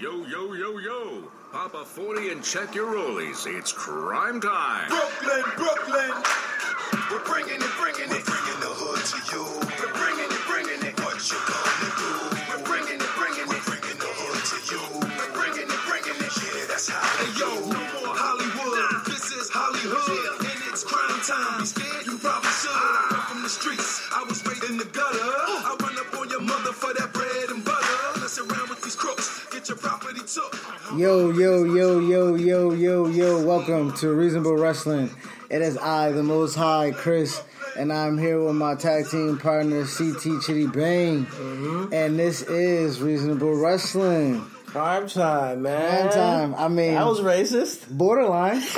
Yo, yo, yo, yo. Pop a 40 and check your rollies. It's crime time. Brooklyn, Brooklyn. We're bringing it, bringing it. We're bringing the hood to you. We're bringing it, bringing it. What you gonna do? We're bringing it, bringing it. We're bringing the hood to you. We're bringing it, bringing it. Yeah, that's how. Hey, yo, no more Hollywood. This is Hollywood. And it's crime time. Be scared? You probably should. I come from the streets. I was raised in the gutter. I run up on your mother for that Yo, yo, yo, yo, yo, yo, yo. Welcome to Reasonable Wrestling. It is I, the Most High, Chris, and I'm here with my tag team partner, CT Chidi Bang. And this is Reasonable Wrestling. Prime time, man. Prime time. I mean- that was racist. Borderline.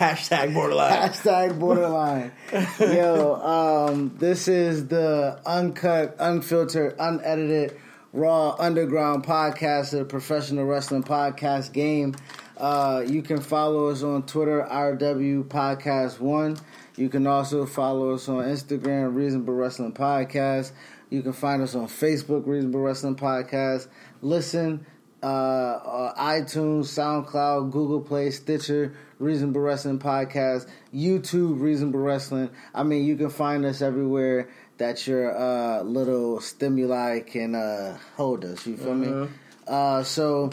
Hashtag borderline. Hashtag borderline. Yo, um, this is the uncut, unfiltered, unedited, raw, underground podcast the professional wrestling podcast game. Uh, you can follow us on Twitter, RW Podcast One. You can also follow us on Instagram, Reasonable Wrestling Podcast. You can find us on Facebook, Reasonable Wrestling Podcast. Listen, uh, uh, iTunes, SoundCloud, Google Play, Stitcher, Reasonable Wrestling Podcast, YouTube, Reasonable Wrestling. I mean, you can find us everywhere that your uh, little stimuli can uh, hold us. You feel me? Uh, so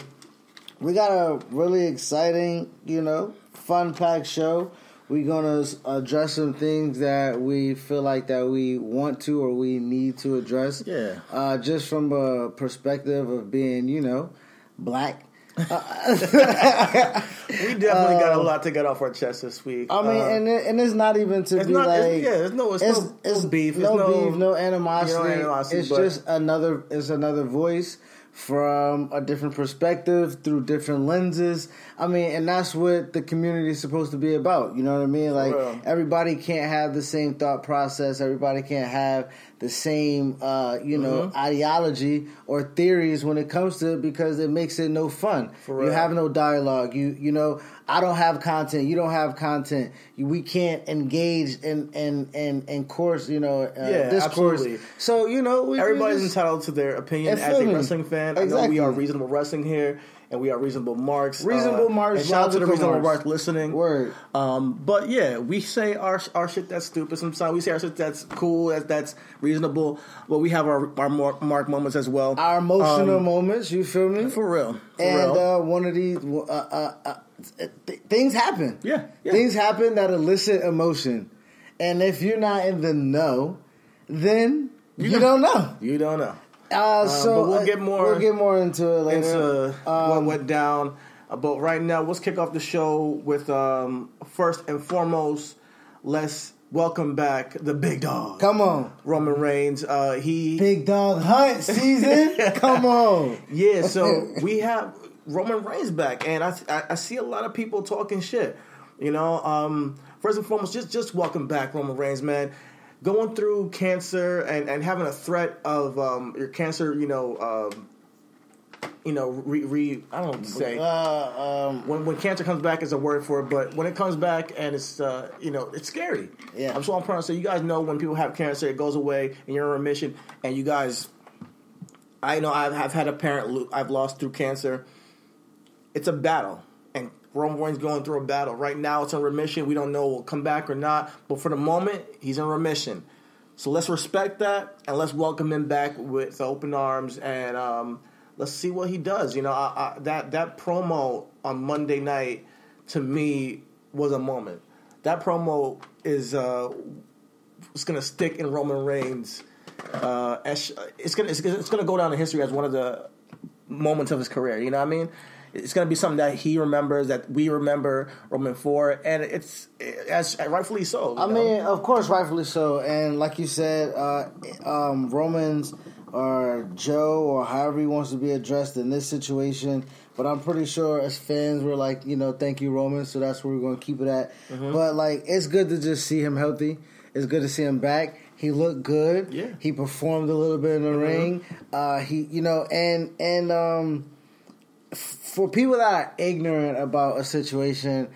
we got a really exciting, you know, fun packed show. We're gonna address some things that we feel like that we want to or we need to address. Yeah. Uh, just from a perspective of being, you know, black. We definitely got a lot to get off our chest this week. I mean, Uh, and it, and it's not even to be not, like it's, yeah, it's no, it's, no, no beef, no, it's no beef, no animosity. you know, animosity, it's just another, it's another voice from a different perspective through different lenses. I mean, and that's what the community is supposed to be about. You know what I mean? Like real. everybody can't have the same thought process. Everybody can't have the same, uh, you know, Mm-hmm. ideology or theories when it comes to it because it makes it no fun. For you have no dialogue. You you know, I don't have content. You don't have content. We can't engage in in in, in course. You know, uh, Yeah, discourse. absolutely. So you know, we, we Everybody's just- entitled to their opinion as a wrestling fan. I know we are reasonable wrestling here, and we are reasonable marks. Reasonable uh, marks, shout out to the reasonable marks. marks listening. Word. Um, but yeah, we say our our shit that's stupid. Sometimes we say our shit that's cool, that, that's reasonable. But we have our our mark, mark moments as well. our emotional Um, moments. You feel me? for real. For and real. uh, one of these uh, uh, uh, th- things happen. Yeah, yeah. things happen that elicit emotion, and if you're not in the know, then you, don't know. you don't know. Uh, so but we'll uh, get more We'll get more into it later. into what Um, went down. Uh, But right now, let's kick off the show with um, first and foremost, let's welcome back the big dog, Come on, Roman Reigns. Uh, he big dog hunt season. Come on. yeah. So we have Roman Reigns back, and I, I I see a lot of people talking shit. You know, um, first and foremost, just just welcome back Roman Reigns, man. Going through cancer and, and having a threat of um, your cancer, you know, um, you know, re, re I don't know what to say. Uh, um, when when cancer comes back is a word for it, but when it comes back and it's uh, you know it's scary. Yeah. I'm so I'm to say you guys know when people have cancer, it goes away and you're in remission, and you guys, I know I've, I've had a parent lo- I've lost through cancer. It's a battle, and Roman Reigns going through a battle right now. It's in remission. We don't know will come back or not, but for the moment, he's in remission. So let's respect that and let's welcome him back with open arms and um, let's see what he does. You know, I, I, that that promo on Monday night to me was a moment. That promo is uh, it's gonna stick in Roman Reigns. Uh, it's gonna it's gonna go down in history as one of the moments of his career. You know what I mean? It's going to be something that he remembers, that we remember Roman for, and it's as rightfully so. I know? mean, of course, rightfully so. And like you said, uh, um, Romans or Joe or however he wants to be addressed in this situation. But I'm pretty sure as fans, we're like, you know, thank you, Roman. So that's where we're going to keep it at. Mm-hmm. But like, it's good to just see him healthy. It's good to see him back. He looked good. Yeah. Mm-hmm. He performed a little bit in the ring. Uh, he, you know, and and um, for people that are ignorant about a situation,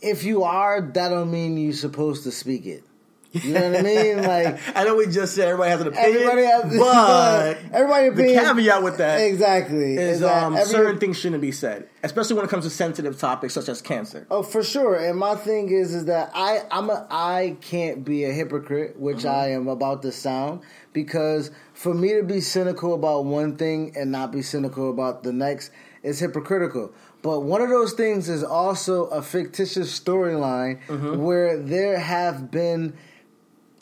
if you are, that don't mean you're supposed to speak it. You know what I mean? Like I know we just said everybody has an opinion, everybody has, but everybody the opinion, caveat with that exactly is that um, every- certain things shouldn't be said, especially when it comes to sensitive topics such as cancer. Oh, for sure. And my thing is, is that I, I'm a, I can't be a hypocrite, which Mm-hmm. I am about to sound, because for me to be cynical about one thing and not be cynical about the next is hypocritical. But one of those things is also a fictitious storyline Mm-hmm. where there have been,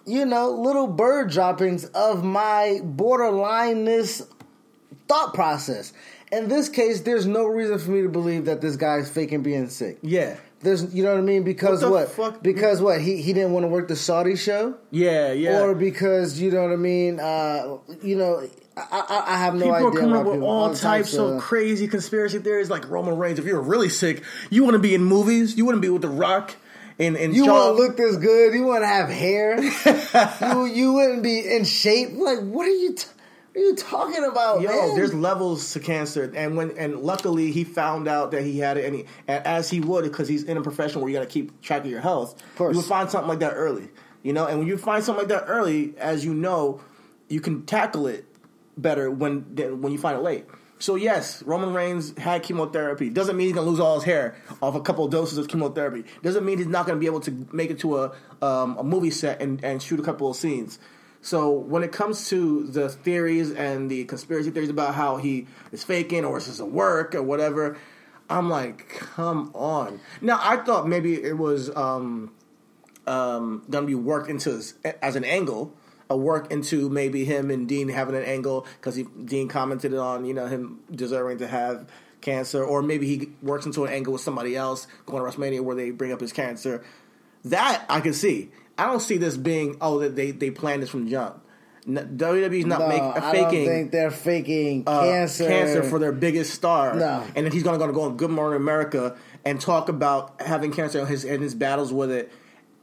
you know, little bird droppings of my borderlineness thought process. In this case, there's no reason for me to believe that this guy is faking being sick. Yeah, There's, you know what I mean? Because What what? Because what? He he didn't want to work the Saudi show, yeah, yeah. or because you know what I mean? Uh, you know, I, I, I have no People idea. are coming up with all types of crazy conspiracy theories, like Roman Reigns. If you were really sick, you want to be in movies. You wouldn't be with The Rock. And and You want to look this good? You want to have hair? you you wouldn't be in shape? Like what are you? T- are you talking about, Yo, man? there's levels to cancer, and when and luckily he found out that he had it, and, he, and as he would because he's in a profession where you got to keep track of your health. course. You would find something like that early, you know. And when you find something like that early, as you know, you can tackle it better when than when you find it late. So yes, Roman Reigns had chemotherapy. Doesn't mean he's gonna lose all his hair off a couple of doses of chemotherapy. Doesn't mean he's not gonna be able to make it to a um, a movie set and, and shoot a couple of scenes. So when it comes to the theories and the conspiracy theories about how he is faking or it's just a work or whatever, I'm like, come on. Now I thought maybe it was um, um, to be worked into as, as an angle, a work into maybe him and Dean having an angle because Dean commented on you know him deserving to have cancer, or maybe he works into an angle with somebody else going to WrestleMania where they bring up his cancer. That I can see. I don't see this being oh that they they planned this from jump. N- WWE's not no, make, I don't think they're faking uh, cancer. cancer for their biggest star. No. And then he's going to gonna go on Good Morning America and talk about having cancer and his and his battles with it,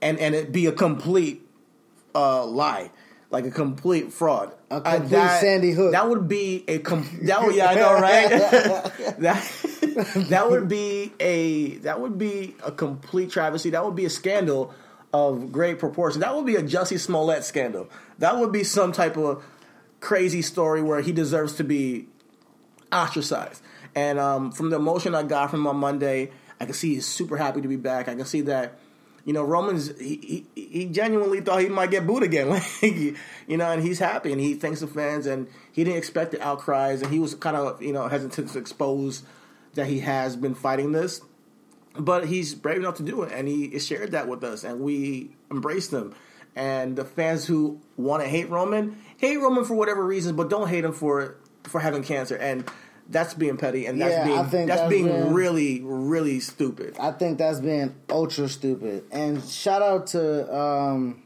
and and it be a complete uh, lie, like a complete fraud, A complete Sandy Hook. That would be a com- that would, yeah I know right. that that would be a that would be a complete travesty. That would be a scandal of great proportion. That would be a Jussie Smollett scandal. That would be some type of crazy story where he deserves to be ostracized. And um, from the emotion I got from him on Monday, I can see he's super happy to be back. I can see that, you know, Roman's he, he, he genuinely thought he might get booed again, like, you know, and he's happy and he thanks the fans and he didn't expect the outcries and he was kind of you know hesitant to expose that he has been fighting this, but he's brave enough to do it and he shared that with us and we embraced him. And the fans who want to hate Roman hate Roman for whatever reasons, but don't hate him for for having cancer and. That's being petty, and that's Yeah, I being think that's, that's being being- really, really stupid. I think that's being ultra stupid. And shout out to um,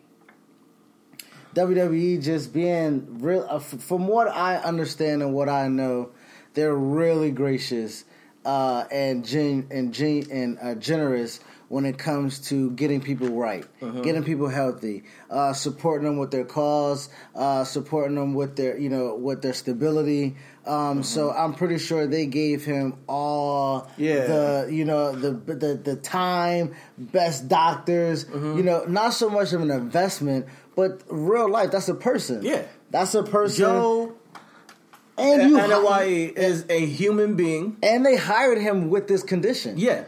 WWE just being real. Uh, f- from what I understand and what I know, they're really gracious uh, and gen- and gen- and uh, generous when it comes to getting people right, getting people healthy, uh, supporting them with their cause, uh, supporting them with their you know with their stability. Um, So I'm pretty sure they gave him all Yeah. the you know the the the time, best doctors. Mm-hmm. You know, not so much of an investment, but real life. That's a person. Yeah. that's a person. Joe and you is a human being. and they hired him with this condition. Yeah,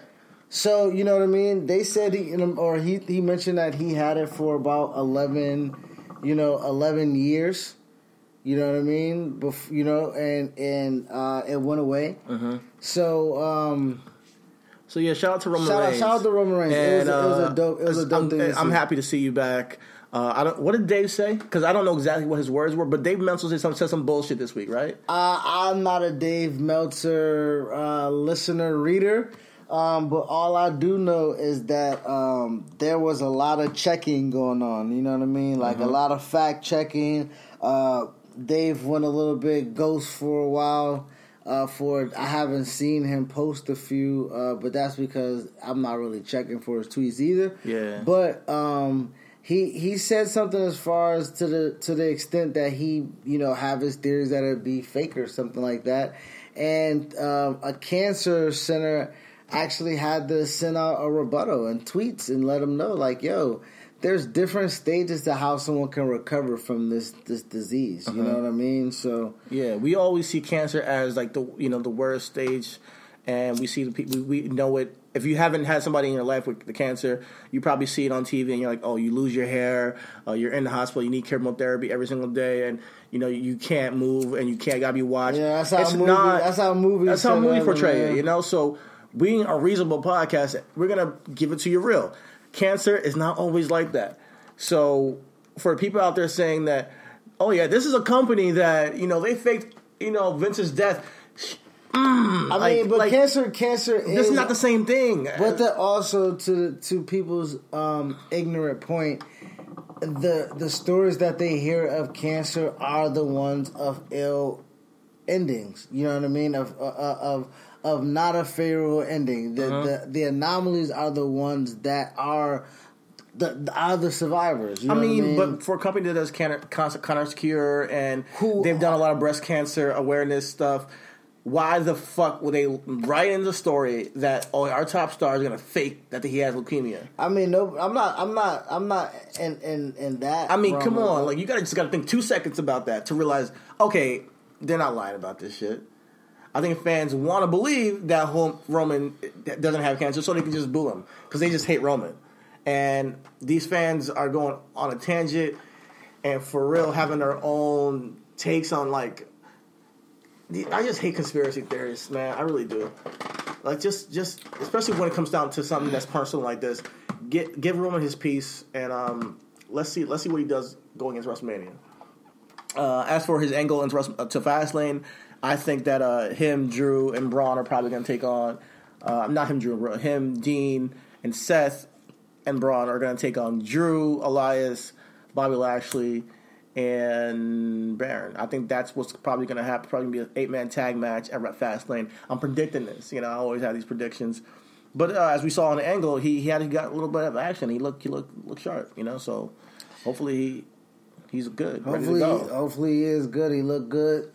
So you know what I mean. They said he or he he mentioned that he had it for about eleven, you know, eleven years. You know what I mean? Bef- you know, and and uh, it went away. Mm-hmm. So um, So yeah, shout out to Roman Shout out- Reigns. shout out to Roman Reigns. It was a- it was a uh, dope- it was a dope I'm, thing I'm happy to see you back. Uh, I don't. What did Dave say? Because I don't know exactly what his words were, but Dave Meltzer said some, said some bullshit this week, right? Uh, I'm not a Dave Meltzer uh, listener reader, um, but all I do know is that um, there was a lot of checking going on. You know what I mean? Like a lot of fact checking. Uh, Dave went a little bit ghost for a while. Uh, for I haven't seen him post a few, uh, but that's because I'm not really checking for his tweets either. Yeah. But um, he he said something as far as to the to the extent that he you know have his theories that it'd be fake or something like that, and um, a cancer center actually had to send out a rebuttal and tweets and let him know like yo there's different stages to how someone can recover from this this disease. You know what I mean? So Yeah, we always see cancer as like the you know the worst stage, and we see the people we know it. If you haven't had somebody in your life with the cancer, you probably see it on TV, and you're like, oh, you lose your hair, uh, you're in the hospital, you need chemotherapy every single day, and you know you can't move, and you can't gotta be watched. Yeah, that's how It's movie- not- that's how movies That's how movies portray it. You know, so being a reasonable podcast, we're gonna give it to you real. Cancer is not always like that. So for people out there saying that, oh yeah, this is a company that you know they faked you know Vince's death. I Like- mean, but like, cancer cancer is This is not the same thing. But the, also to to people's um, ignorant point, the the stories that they hear of cancer are the ones of ill endings. You know what I mean? Of uh, uh, of of not a favorable ending. The, Uh-huh. the the anomalies are the ones that are the are the survivors. You I know what mean, but for a company that does cancer, cancer cure and Who- they've done a lot of breast cancer awareness stuff, why the fuck would they write in the story that oh our top star is gonna fake that he has leukemia? I mean, no, I'm not. I'm not. I'm not in in in that. I mean, come on, like you gotta just gotta think two seconds about that to realize, okay, they're not lying about this shit. I think fans want to believe that Roman doesn't have cancer, so they can just boo him because they just hate Roman. And these fans are going on a tangent and for real having their own takes on like. I just hate conspiracy theories, man. I really do. Like just, just especially when it comes down to something that's personal like this. Get give Roman his piece, and um, let's see, let's see what he does going into WrestleMania. Uh, as for his angle into uh, to Fastlane, I think that uh, him, Drew, and Braun are probably going to take on. Uh, not him, Drew, him, Dean, and Seth, and Braun are going to take on Drew, Elias, Bobby Lashley, and Baron. I think that's what's probably going to happen. Probably be an eight man tag match at Fastlane. I'm predicting this. You know, I always have these predictions. But uh, as we saw on the angle, he he had got a little bit of action. He looked he looked looked sharp. You know, so hopefully he, he's good, Hopefully, go. hopefully he is good. He looked good.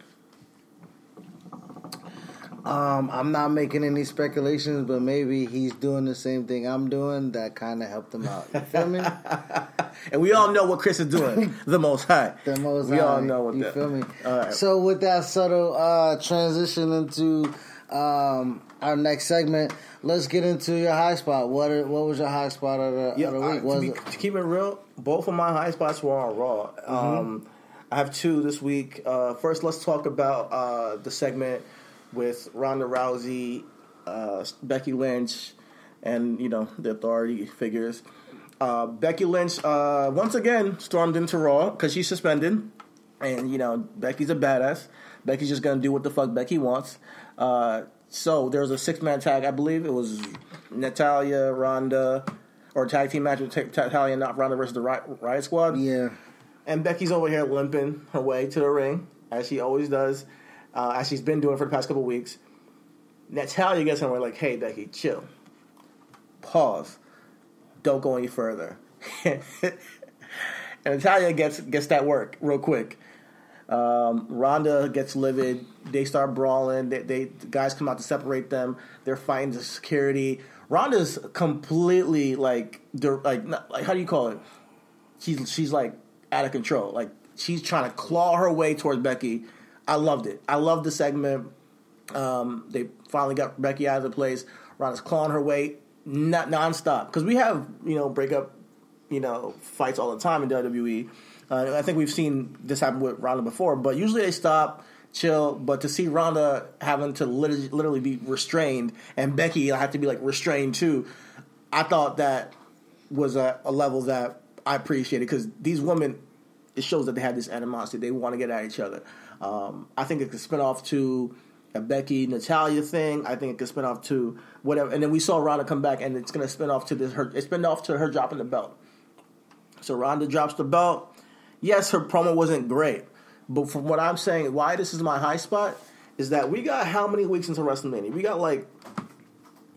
Um, I'm not making any speculations, but maybe he's doing the same thing I'm doing. That kind of helped him out. You feel me? And we all know what Chris is doing. the most high. The most we all know what you that. feel me. All right. So with that subtle uh, transition into um, our next segment, let's get into your high spot. What are, what was your high spot of the, Yeah, of the I- week? to, Was be- it- to keep it real, both of my high spots were on Raw. Mm-hmm. Um, I have two this week. Uh, first, let's talk about uh, the segment with Ronda Rousey, uh, Becky Lynch, and you know the authority figures. Uh, Becky Lynch uh, once again stormed into Raw because she's suspended, and you know Becky's a badass. Becky's just gonna do what the fuck Becky wants. Uh, so there was a six man tag, I believe it was Natalya, Ronda, or tag team match with Ta- Natalya, not Ronda versus the Riot, Riot Squad. yeah. And Becky's over here limping her way to the ring, as she always does, uh, as she's been doing for the past couple weeks. Natalya gets somewhere like, hey, Becky, chill. Pause. Don't go any further. and Natalya gets gets that work real quick. Um, Ronda gets livid. They start brawling. They, they the guys come out to separate them. They're fighting the security. Ronda's completely like, like, not, like how do you call it? She's she's like out of control. Like she's trying to claw her way towards Becky. I loved it. I loved the segment. Um, they finally got Becky out of the place. Ronda's clawing her way, not nonstop. Because we have you know breakup, you know fights all the time in WWE. Uh, I think we've seen this happen with Ronda before, but usually they stop, chill. But to see Ronda having to literally, literally be restrained and Becky have to be like restrained too, I thought that was a, a level that I appreciated because these women, it shows that they have this animosity. They want to get at each other. Um, I think it could spin off to a Becky Natalya thing. I think it could spin off to whatever. And then we saw Ronda come back, and it's going to spin off to this. Her, it's spin off to her dropping the belt. So Ronda drops the belt. Yes, her promo wasn't great, but from what I'm saying, why this is my high spot is that we got how many weeks into WrestleMania? We got like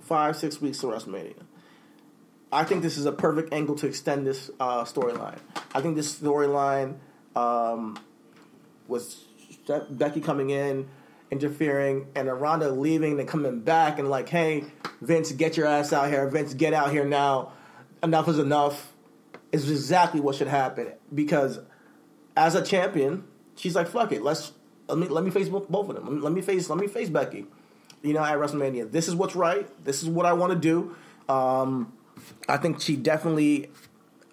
five, six weeks to WrestleMania. I think this is a perfect angle to extend this uh, storyline. I think this storyline um, was Becky coming in, interfering, and then Ronda leaving and coming back and like, hey, Vince, get your ass out here. Vince, get out here now. Enough is enough. is exactly what should happen because as a champion, she's like, "Fuck it, let's let me let me face both, of them. Let me, let me face let me face Becky." You know, at WrestleMania, this is what's right. This is what I want to do. Um, I think she definitely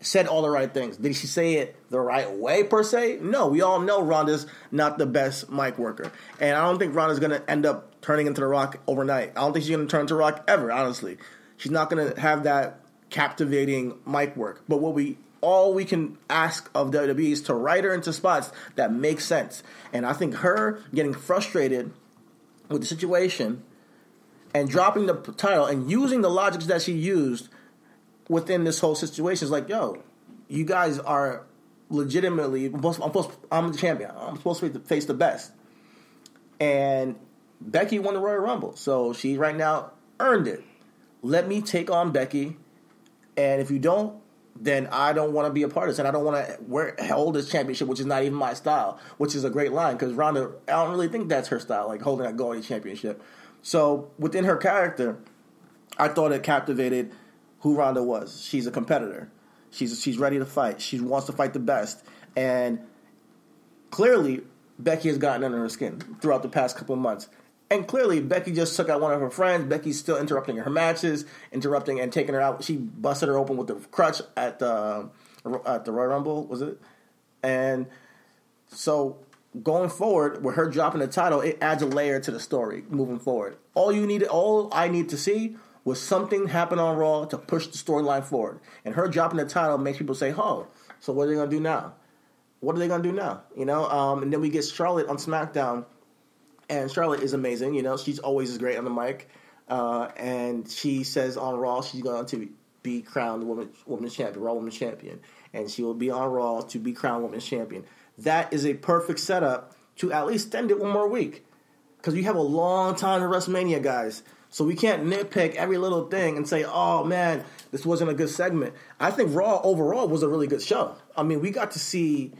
said all the right things. Did she say it the right way per se? No. We all know Ronda's not the best mic worker, and I don't think Ronda's to end up turning into the Rock overnight. I don't think she's to turn to Rock ever. Honestly, she's not to have that captivating mic work. But what we all we can ask of WWE is to write her into spots that make sense. And I think her getting frustrated with the situation and dropping the title and using the logics that she used within this whole situation is like, yo, you guys are legitimately. I'm, supposed, I'm, supposed, I'm the champion. I'm supposed to face the best. And Becky won the Royal Rumble, so she right now earned it. Let me take on Becky, and if you don't, then I don't want to be a part of this, and I don't want to wear hold this championship, which is not even my style. Which is a great line because Ronda, I don't really think that's her style, like holding a gold championship. So within her character, I thought it captivated who Ronda was. She's a competitor. She's she's ready to fight. She wants to fight the best, and clearly Becky has gotten under her skin throughout the past couple of months. And clearly, Becky just took out one of her friends. Becky's still interrupting her matches, interrupting and taking her out. She busted her open with the crutch at the at the Royal Rumble, was it? And so going forward, with her dropping the title, it adds a layer to the story moving forward. All you need, all I need to see was something happen on Raw to push the storyline forward. And her dropping the title makes people say, "Oh, so what are they gonna do now? What are they gonna do now?" You know. Um, and then we get Charlotte on SmackDown and Charlotte is amazing. You know, she's always great on the mic, uh, and she says on Raw she's going to be crowned woman women's champion, Raw women's champion, and she will be on Raw to be crowned women's champion. That is a perfect setup to at least extend it one more week because you have a long time to WrestleMania, guys. So we can't nitpick every little thing and say, "Oh man, this wasn't a good segment." I think Raw overall was a really good show. I mean, we got to see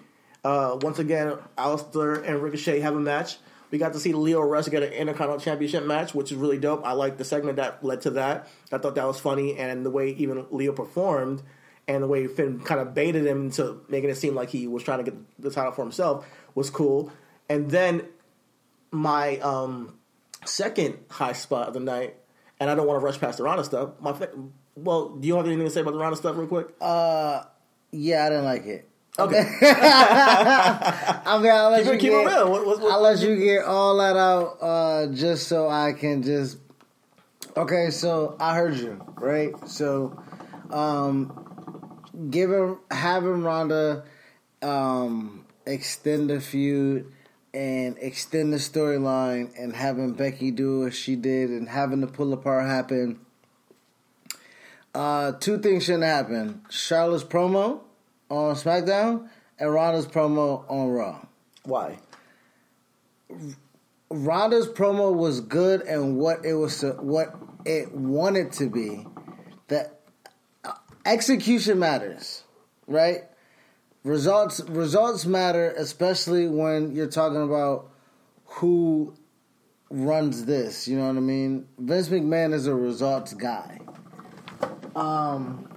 uh, once again Aleister and Ricochet have a match. We got to see Lio Rush get an Intercontinental Championship match, which is really dope. I like the segment that led to that. I thought that was funny, and the way even Leo performed, and the way Finn kind of baited him into making it seem like he was trying to get the title for himself was cool. And then my um, second high spot of the night, and I don't want to rush past the Ronda stuff. My well, do you have anything to say about the Ronda stuff, real quick? Uh, yeah, I didn't like it. Okay. I mean, I'll let you it get, real. What- what- what- I'll let you get all that out, uh, just so I can just. Okay, so I heard you, right? So, um, giving having Ronda um, extend the feud and extend the storyline, and having Becky do what she did, and having the pull apart happen. Uh, two things shouldn't happen: Charlotte's promo on SmackDown and Ronda's promo on Raw. Why? Ronda's promo was good and what it was what it wanted to be. That uh, execution matters, right? Results results matter, especially when you're talking about who runs this. You know what I mean? Vince McMahon is a results guy. Um,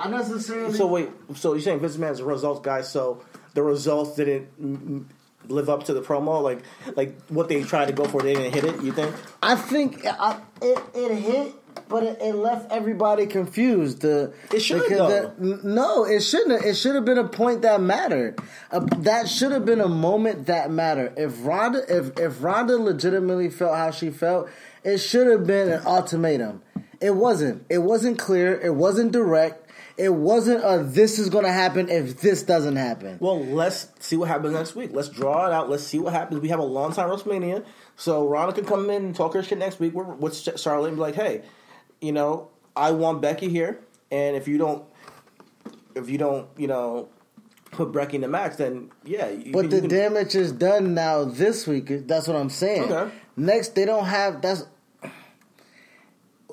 I necessarily So wait, so you're saying Vince McMahon's a results guy? So the results didn't live up to the promo, like like what they tried to go for, they didn't hit it. You think? I think I, it it hit, but it, it left everybody confused. The, It should, though. the- no, it shouldn't. have. It should have been a point that mattered. Uh, that should have been a moment that mattered. If Ronda, if if Ronda legitimately felt how she felt, it should have been an ultimatum. It wasn't. It wasn't clear. It wasn't direct. It wasn't a this is going to happen if this doesn't happen. Well, let's see what happens next week. Let's draw it out. Let's see what happens. We have a long time WrestleMania, so Ronda can come in and talk her shit next week with Charlotte and be like, "Hey, you know, I want Becky here, and if you don't, if you don't, you know, put Becky in the match, then yeah." You, But you the can- damage is done now this week. That's what I'm saying. Okay. Next, they don't have that's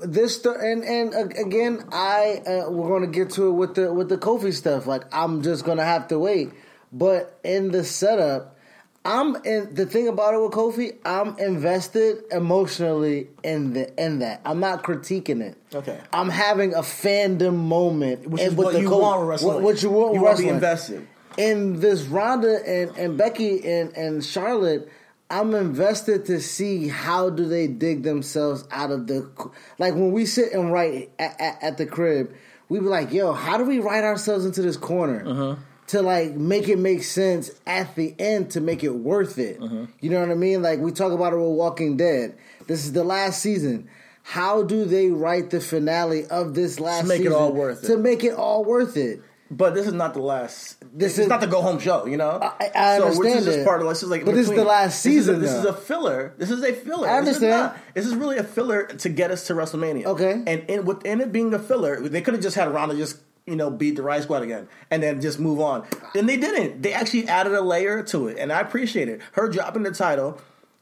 this and and uh, again, I uh, we're going to get to it with the with the Kofi stuff. Like I'm just going to have to wait. But in the setup, I'm in the thing about it with Kofi. I'm invested emotionally in the in that. I'm not critiquing it. Okay. I'm having a fandom moment, Which is what you Kofi- want with wrestling. What, what you want? You want to be wrestling. invested. in this Ronda and, and Becky and, and Charlotte, I'm invested to see how do they dig themselves out of the like when we sit and write at, at, at the crib, we be like, yo, how do we write ourselves into this corner Uh-huh. To like make it make sense at the end to make it worth it? Uh-huh. You know what I mean? Like we talk about it with Walking Dead. This is the last season. How do they write the finale of this last season? to make it all worth it. to make it all worth it? But this is not the last. This This is- not the go home show, you know. I- I so This understand is just part of this is like, But this is the last This is a- season, This is, a filler. This is a filler. I This is understand. not- This is, really a filler to get us to WrestleMania. Okay. and in, within it being a filler, they could have just had Ronda just you know beat the Riot Squad again and then just move on. And they didn't. They actually added a layer to it, and I appreciate it. Her dropping the title.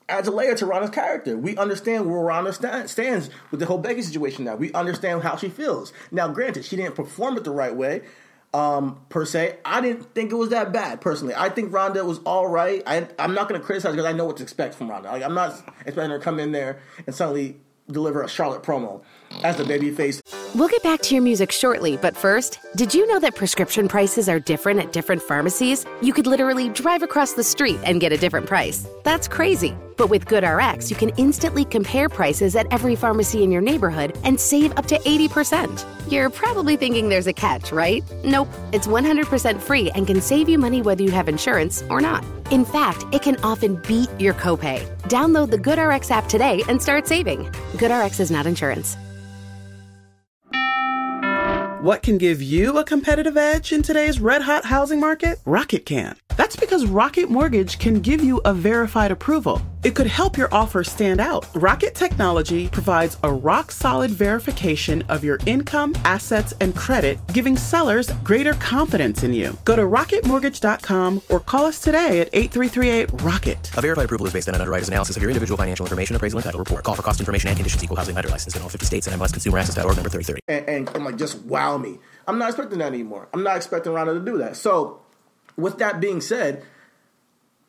Adds a layer to Ronda's character. We understand where Ronda sta- stands with the whole Becky situation now. We understand how she feels. Now, granted, she didn't perform it the right way, um, per se. I didn't think it was that bad personally. I think Ronda was all right. I, I'm not going to criticize because I know what to expect from Ronda. Like, I'm not expecting her to come in there and suddenly deliver a Charlotte promo as the baby face. We'll get back to your music shortly, but first, did you know that prescription prices are different at different pharmacies? You could literally drive across the street and get a different price. That's crazy. But with GoodRx, you can instantly compare prices at every pharmacy in your neighborhood and save up to 80%. You're probably thinking there's a catch, right? Nope. It's 100% free and can save you money whether you have insurance or not. In fact, it can often beat your copay. Download the GoodRx app today and start saving. GoodRx is not insurance. What can give you a competitive edge in today's red hot housing market? Rocket can. That's because Rocket Mortgage can give you a verified approval. It could help your offer stand out. Rocket Technology provides a rock solid verification of your income, assets, and credit, giving sellers greater confidence in you. Go to rocketmortgage.com or call us today at 8338 Rocket. A verified approval is based on an underwriter's analysis of your individual financial information, appraisal, and title report. Call for cost information and conditions. Equal housing lender license in all 50 states and MLSConsumerAccess.org number 3030. and, and, and like just wow me. I'm not expecting that anymore. I'm not expecting Ronda to do that. So, with that being said,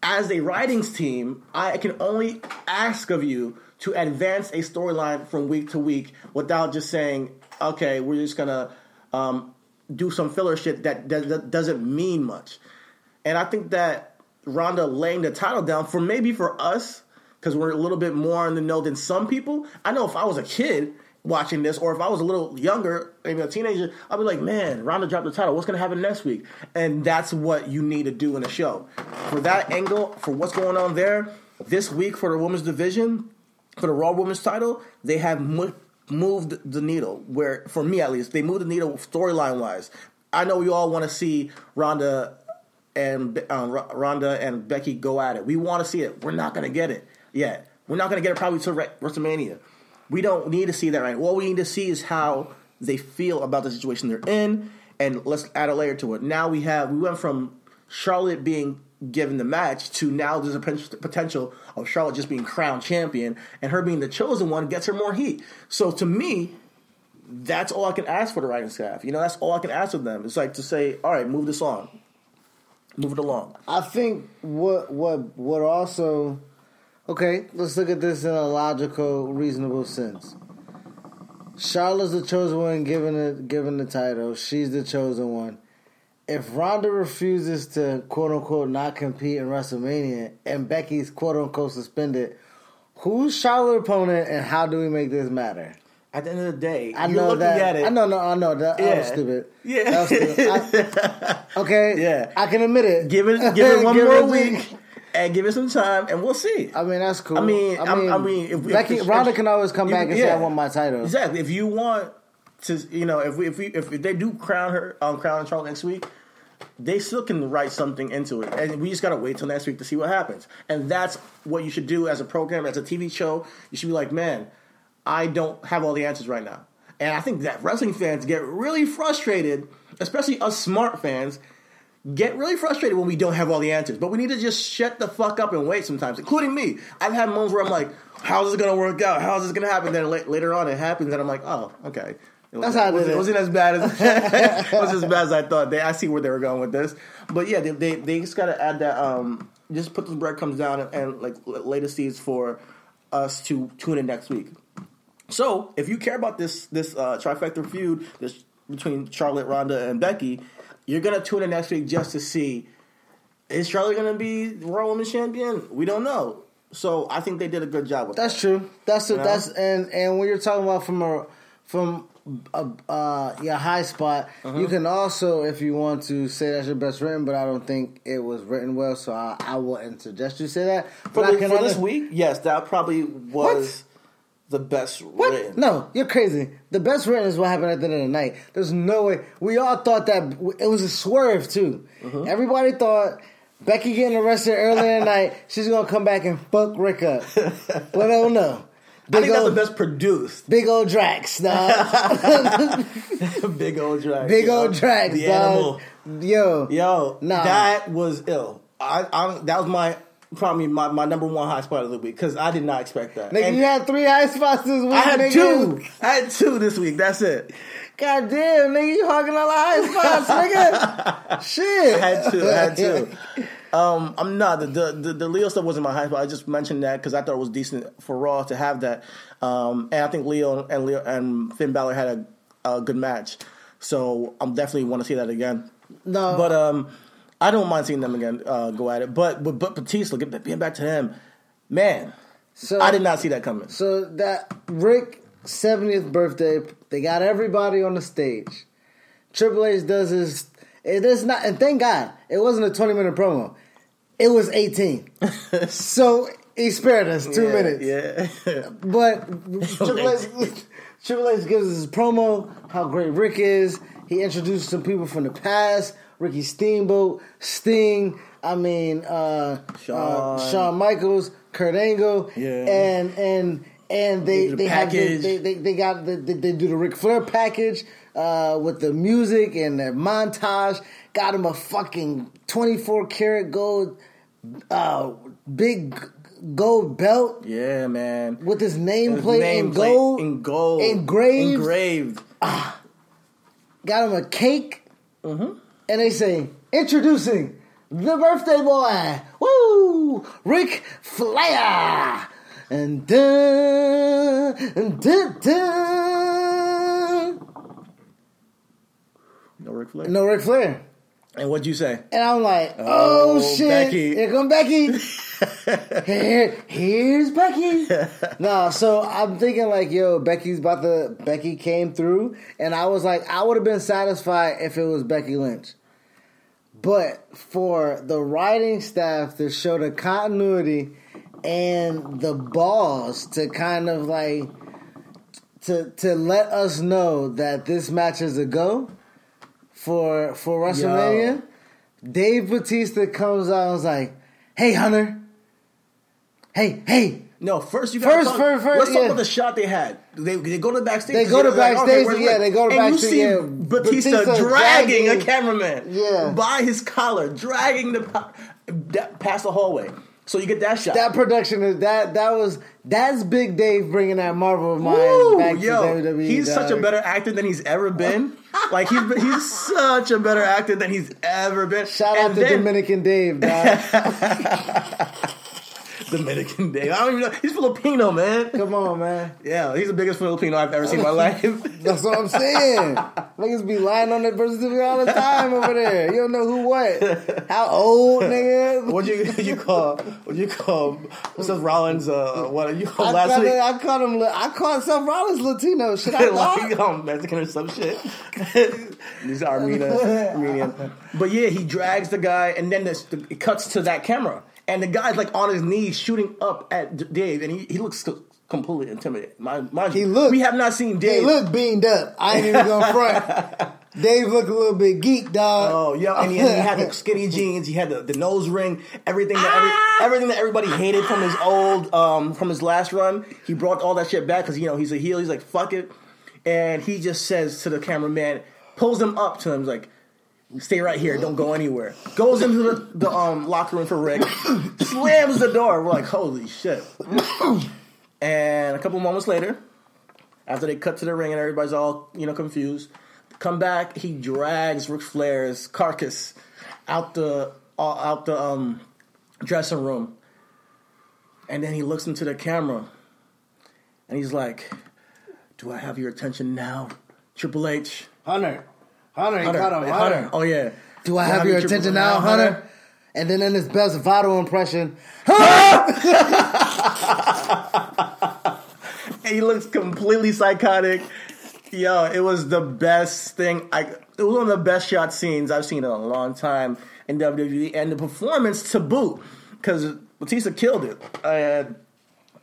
as a writings team, I can only ask of you to advance a storyline from week to week without just saying, "Okay, we're just gonna um, do some filler shit that, that, that doesn't mean much." And I think that Ronda laying the title down for maybe for us because we're a little bit more in the know than some people. I know if I was a kid watching this, or if I was a little younger, maybe a teenager, I'd be like, "Man, Ronda dropped the title. What's going to happen next week?" And that's what you need to do in a show. For that angle, for what's going on there this week for the women's division, for the Raw Women's title, they have mo- moved the needle. Where, for me at least, they moved the needle storyline wise. I know we all want to see Ronda and um, R- Ronda and Becky go at it. We want to see it. We're not going to get it yet. We're not going to get it probably till Re- WrestleMania. We don't need to see that right. What we need to see is how they feel about the situation they're in, and let's add a layer to it. Now we have we went from Charlotte being given the match to now there's a potential of Charlotte just being crowned champion and her being the chosen one gets her more heat. So to me, that's all I can ask for the writing staff. You know, that's all I can ask of them. It's like to say, all right, move this on, move it along. I think what what what also okay, let's look at this in a logical, reasonable sense. Charlotte's the chosen one given the given the title. She's the chosen one. If Ronda refuses to quote unquote not compete in WrestleMania and Becky's quote unquote suspended, who's Charlotte's opponent and how do we make this matter? At the end of the day, I you're know looking that. at it. I know, no, I know that. That was Yeah. stupid. Yeah. Was stupid. I- okay. Yeah. I can admit it. Give it, give it one Give more it- week, and give it some time, and we'll see. I mean, that's cool. I mean, I'm- I mean, if- Becky, if- Ronda can always come you- back and say, "I want my title." Exactly. If you want to, you know, if we if we if they do crown her, um, crown Charlotte next week, they still can write something into it, and we just gotta wait till next week to see what happens. And that's what you should do as a program, as a TV show. You should be like, man, I don't have all the answers right now, and I think that wrestling fans get really frustrated, especially us smart fans. Get really frustrated when we don't have all the answers, but we need to just shut the fuck up and wait sometimes, including me. I've had moments where I'm like, "How's this gonna work out? How's this gonna happen?" Then la- later on, it happens, and I'm like, "Oh, okay." It That's how it wasn't, it wasn't as bad as it wasn't as bad as I thought. They, I see where they were going with this, but yeah, they they, they just gotta add that um just put those breadcrumbs down and, and like lay the seeds for us to tune in next week. So, if you care about this this uh, trifecta feud this between Charlotte, Ronda, and Becky, you're gonna tune in next week just to see is Charlotte gonna be Royal Women's Champion? We don't know. So, I think they did a good job with That's that. true. That's a, know? that's and and when you're talking about from a from a uh, your high spot, Uh-huh. you can also, if you want to, say that's your best written. But I don't think it was written well, so I, I wouldn't suggest you say that. For, But I the- for this week, yes, that probably was the best What? written. No, you're crazy. The best written is what happened at the end of the night. There's no way. We all thought that it was a swerve too. Mm-hmm. Everybody thought Becky getting arrested earlier in the night, she's gonna come back and fuck Ric up. but I don't know. I Big think that's the best produced. big old Drax, dog. Big old drag. big old know? Drax, The dog. animal. Yo, Yo, Nah. that was ill. I, I that was my probably my, my number one high spot of the week because I did not expect that. nigga, And you had three high spots this week. I had nigga. two. I had two this week. That's it. God damn, nigga, you hogging all the high spots, nigga. Shit. I had two. I had two. Um, I'm not the, the the the Lio stuff wasn't my high spot. I just mentioned that because I thought it was decent for Raw to have that. Um, and I think Lio and Lio and Finn Balor had a, a good match. So I'm definitely want to see that again. No, But um, I don't mind seeing them again uh, go at it. But but, but Batista, get being back to him, man, so I did not see that coming. So that Ric 70th birthday, they got everybody on the stage. Triple H does his. It is not, and thank God it wasn't a 20 minute promo. It was 18. so he spared us two Yeah, minutes. Yeah. But Triple H, Triple H gives us his promo, how great Ric is. He introduces some people from the past Ricky Steamboat, Sting, I mean, uh, Shawn. uh, Shawn Michaels, Kurt Angle, Yeah. and and and they The they have the, they, they they got the, they, they do the Ric Flair package uh, with the music and the montage. Got him a fucking twenty four karat gold, uh, big gold belt Yeah, man. with his nameplate in nameplate gold, in gold, engraved. engraved. Got him a cake, Mm-hmm. And they say, "Introducing the birthday boy, woo, Ric Flair." And dun, and dun, dun. No Ric Flair. no Ric Flair. And what'd you say? And I'm like, oh, Oh, shit. Becky. Here come Becky. Here, here's Becky. no, so I'm thinking like, yo, Becky's about to Becky came through and I was like, I would have been satisfied if it was Becky Lynch. But for the writing staff to show the continuity and the balls to kind of like to to let us know that this match is a go for for WrestleMania, Dave Batista comes out and was like, "Hey, Hunter. Hey, hey." No, first you First, got first, first, Let's talk about the shot they had. They, they go to the backstage. They go to They're like, backstage, where's yeah, they go to and backstage, you see yeah. Batista, Batista dragging, dragging- a cameraman, Yeah. by his collar, dragging the past the hallway. So you get that shot. That production is that that was that's Big Dave bringing that Marvel of mine Woo, back yo, to WWE. he's such a better actor than he's ever been. like he's been- he's such a better actor than he's ever been. Shout out to then- Dominican Dave, dog. Dominican Dave. I don't even know. He's Filipino, man. Come on, man. Yeah, he's the biggest Filipino I've ever seen in my life. That's what I'm saying. Niggas be lying on their birth certificate all the time over there. You don't know who what. How old, nigga? What you you call what you call Seth Rollins? Uh, what are you I called last week? it- I called him. I called Seth Rollins Latino. Should I like um, Mexican or some shit. These are Armenian. But yeah, he drags the guy, and then this, the, it cuts to that camera, and the guy's like on his knees shooting up at Dave, and he, he looks completely intimidated. Mind, mind He looked- We have not seen Dave. look beamed up. I ain't even gonna front. Dave look a little bit geek, dog. Oh yeah, and he, he had the skinny jeans. He had the, the nose ring. Everything that Ah! every, everything that everybody hated from his old um from his last run. He brought all that shit back because you know he's a heel. He's like fuck it, and he just says to the cameraman, pulls him up to him, he's like. Stay right here. Don't go anywhere. Goes into the, the um, locker room for Ric. slams the door. We're like, holy shit. and a couple moments later, after they cut to the ring and everybody's all you know confused, come back. He drags Ric Flair's carcass out the uh, out the um dressing room, and then he looks into the camera, and he's like, "Do I have your attention now, Triple H?" Hunter. Hunter, Hunter, him. Hey, Hunter. Oh yeah. Do I have your attention now, Hunter? And then in his best Votto impression, And he looks completely psychotic. Yo, it was the best thing. I it was one of the best shot scenes I've seen in a long time in WWE, and the performance to boot because Batista killed it. And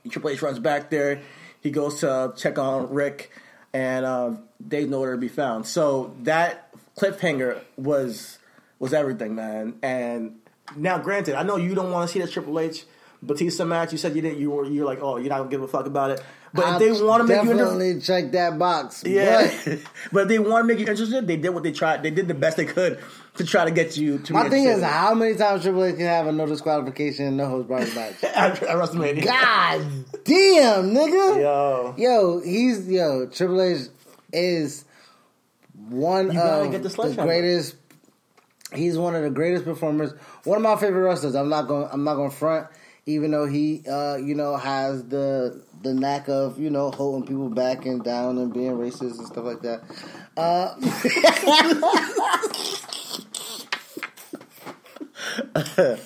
Triple H runs back there. He goes to check on Ric, and uh, Dave's nowhere to be found. So that cliffhanger was was everything, man. And now, granted, I know you don't want to see the Triple H Batista match. You said you didn't. You were you're like, oh, you're not gonna give a fuck about it. But I'll if they want to make you definitely check that box. yeah, But but if they want to make you interested, they did what they tried. They did the best they could to try to get you to. my thing is, how many times Triple H can have a no disqualification and no holds barred match? at, at WrestleMania. God damn, nigga. Yo. Yo, he's yo. Triple H is one of the the, greatest. He's one of the greatest performers. One of my favorite wrestlers. I'm not going. I'm not going front. Even though he, uh, you know, has the the knack of you know holding people back and down and being racist and stuff like that. Uh,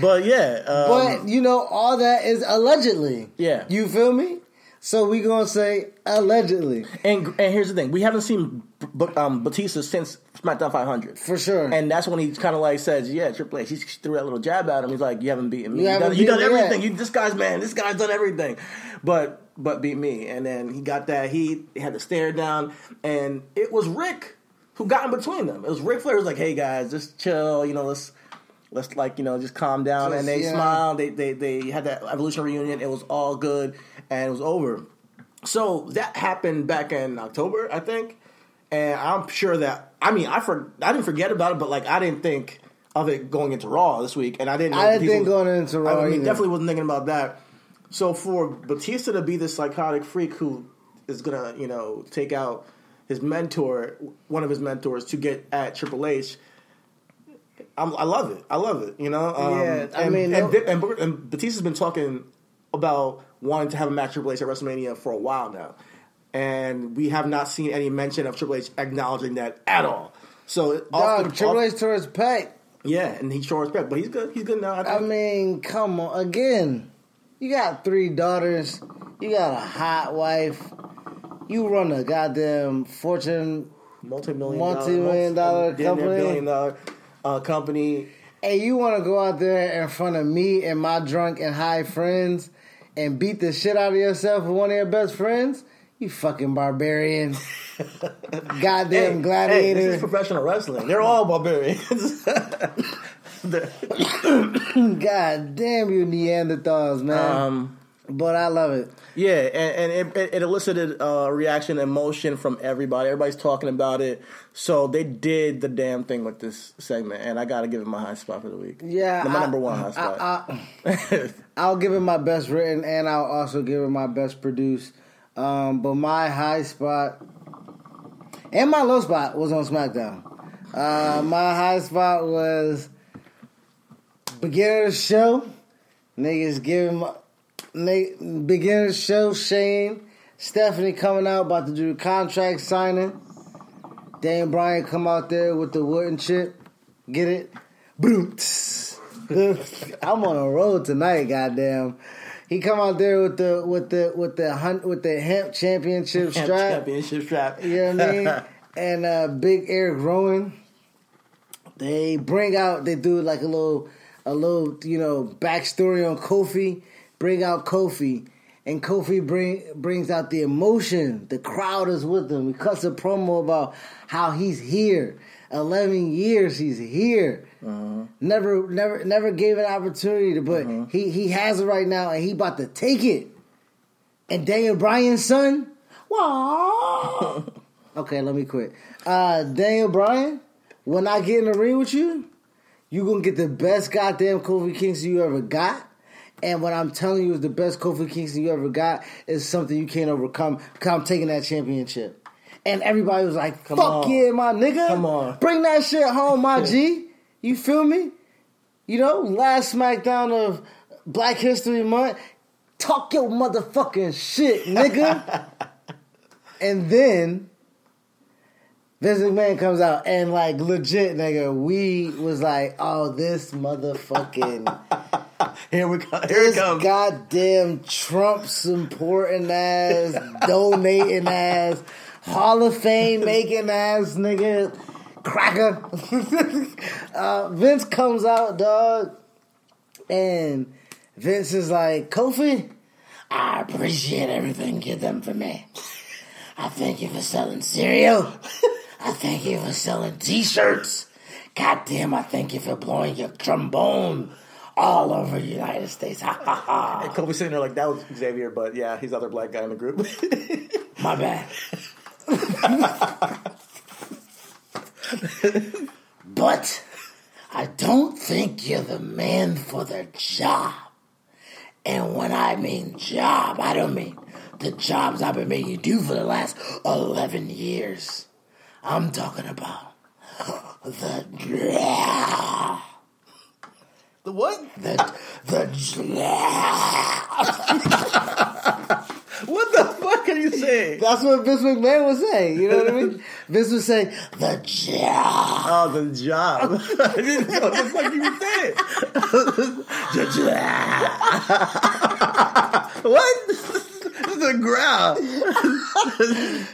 But yeah, um, but you know, all that is allegedly. Yeah. you feel me? So we gonna say allegedly and and here's the thing: we haven't seen B- B- um, Batista since SmackDown 500. for sure. And that's when he kind of like says, "Yeah, Triple H." He threw that little jab at him. He's like, "You haven't beaten me. You You, done, you done beaten me yet." everything. You, this guy's man. This guy's done everything, but but beat me." And then he got that heat. He had to stare down, and it was Ric who got in between them. It was Ric Flair. Was like, "Hey guys, just chill. You know, let's let's like you know just calm down." Just, and they yeah. smiled. They they they had that Evolution reunion. It was all good, and it was over. So that happened back in October, I think, and I'm sure that I mean I for I didn't forget about it, but like I didn't think of it going into Raw this week, and I didn't. know I didn't people- think going into Raw I mean, either. definitely wasn't thinking about that. So for Batista to be this psychotic freak who is gonna you know take out his mentor, one of his mentors, to get at Triple H. I'm, I love it. I love it. You know. Um, Yeah, I and, mean, and, and, and Batista's been talking about wanting to have a match Triple H at WrestleMania for a while now, and we have not seen any mention of Triple H acknowledging that at all. So Dog, the- Triple off- H tore his pec. yeah, and he showed respect, but he's good. He's good now. I, I mean, come on. Again, you got three daughters. You got a hot wife. You run a goddamn fortune. multi-million, multi-million dollar near company. billion dollar uh, company. And you want to go out there in front of me and my drunk and high friends and beat the shit out of yourself with one of your best friends? You fucking barbarian. Goddamn Hey, Hey, this is professional wrestling. They're all barbarians. God damn you Neanderthals, man. um, but I love it. yeah, and, and it, it elicited uh, reaction, emotion from everybody. Everybody's talking about it. So they did the damn thing with this segment, and I got to give it my high spot for the week. Yeah, my I- number one high spot. I, I'll give it my best written, and I'll also give it my best produced. Um, but my high spot and my low spot was on SmackDown. Uh, my high spot was beginning of the show. Niggas giving my nigg- of the show. Shane, Stephanie coming out about to do the contract signing. Daniel Bryan come out there with the wooden chip. Get it? Boom. I'm on a road tonight, goddamn. He come out there with the with the with the hunt with the hemp championship Champ- strap. Championship strap. You know what I mean? and uh, Big Erick Rowan. They bring out they do like a little a little, you know, backstory on Kofi. Bring out Kofi. And Kofi bring brings out the emotion. The crowd is with him. He cuts a promo about how he's here. Eleven years he's here. Never, never, never gave an opportunity to, but he he has it right now, and he about to take it. And Daniel Bryan's son, wow. okay, let me quit. Uh, Daniel Bryan, when I get in the ring with you, you gonna get the best goddamn Kofi Kingston you ever got. And what I'm telling you is the best Kofi Kingston you ever got is something you can't overcome. Cause I'm taking that championship. And everybody was like, Come fuck on. yeah, my nigga. Come on. Bring that shit home, my G. You feel me? you know, last SmackDown of Black History Month, talk your motherfucking shit, nigga. and then Vince McMahon comes out and like legit, nigga, we was like, oh, this motherfucking Here we go. Here this comes. goddamn Trump supporting ass, donating ass, Hall of Fame making ass nigga, cracker. uh, Vince comes out, dog, and Vince is like, Kofi, I appreciate everything you done for me. I thank you for selling cereal. I thank you for selling t-shirts. Goddamn, I thank you for blowing your trombone all over the United States. Ha ha ha. And Kofi sitting there like that was Xavier, but yeah, he's the other black guy in the group. My bad. but I don't think you're the man for the job. And when I mean job, I don't mean the jobs I've been making you do for the last 11 years. I'm talking about the job. the what? the the the saying? That's what Vince McMahon was saying. You know what I mean? Vince was saying the job. Oh, the job. I didn't know what the fuck you were saying. what? the ground.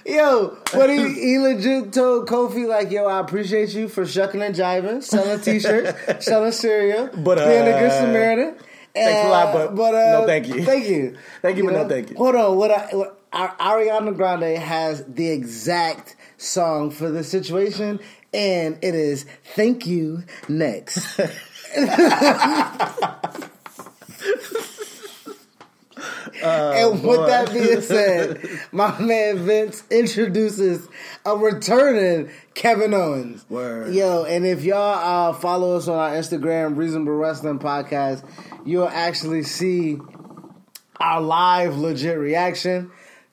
Yo, but he, he legit told Kofi like, "Yo, I appreciate you for shucking and jiving, selling T-shirts, selling cereal, But, being a good uh, Samaritan." thanks a lot, but but no thank you. Thank you, Thank you, but no thank you. Hold on, what, I, what Ariana Grande has the exact song for the situation, and it is "Thank You" next. and with that being said, my man Vince introduces a returning Kevin Owens. Word. Yo, and if y'all uh, follow us on our Instagram, Reasonable Wrestling Podcast, you'll actually see our live legit reaction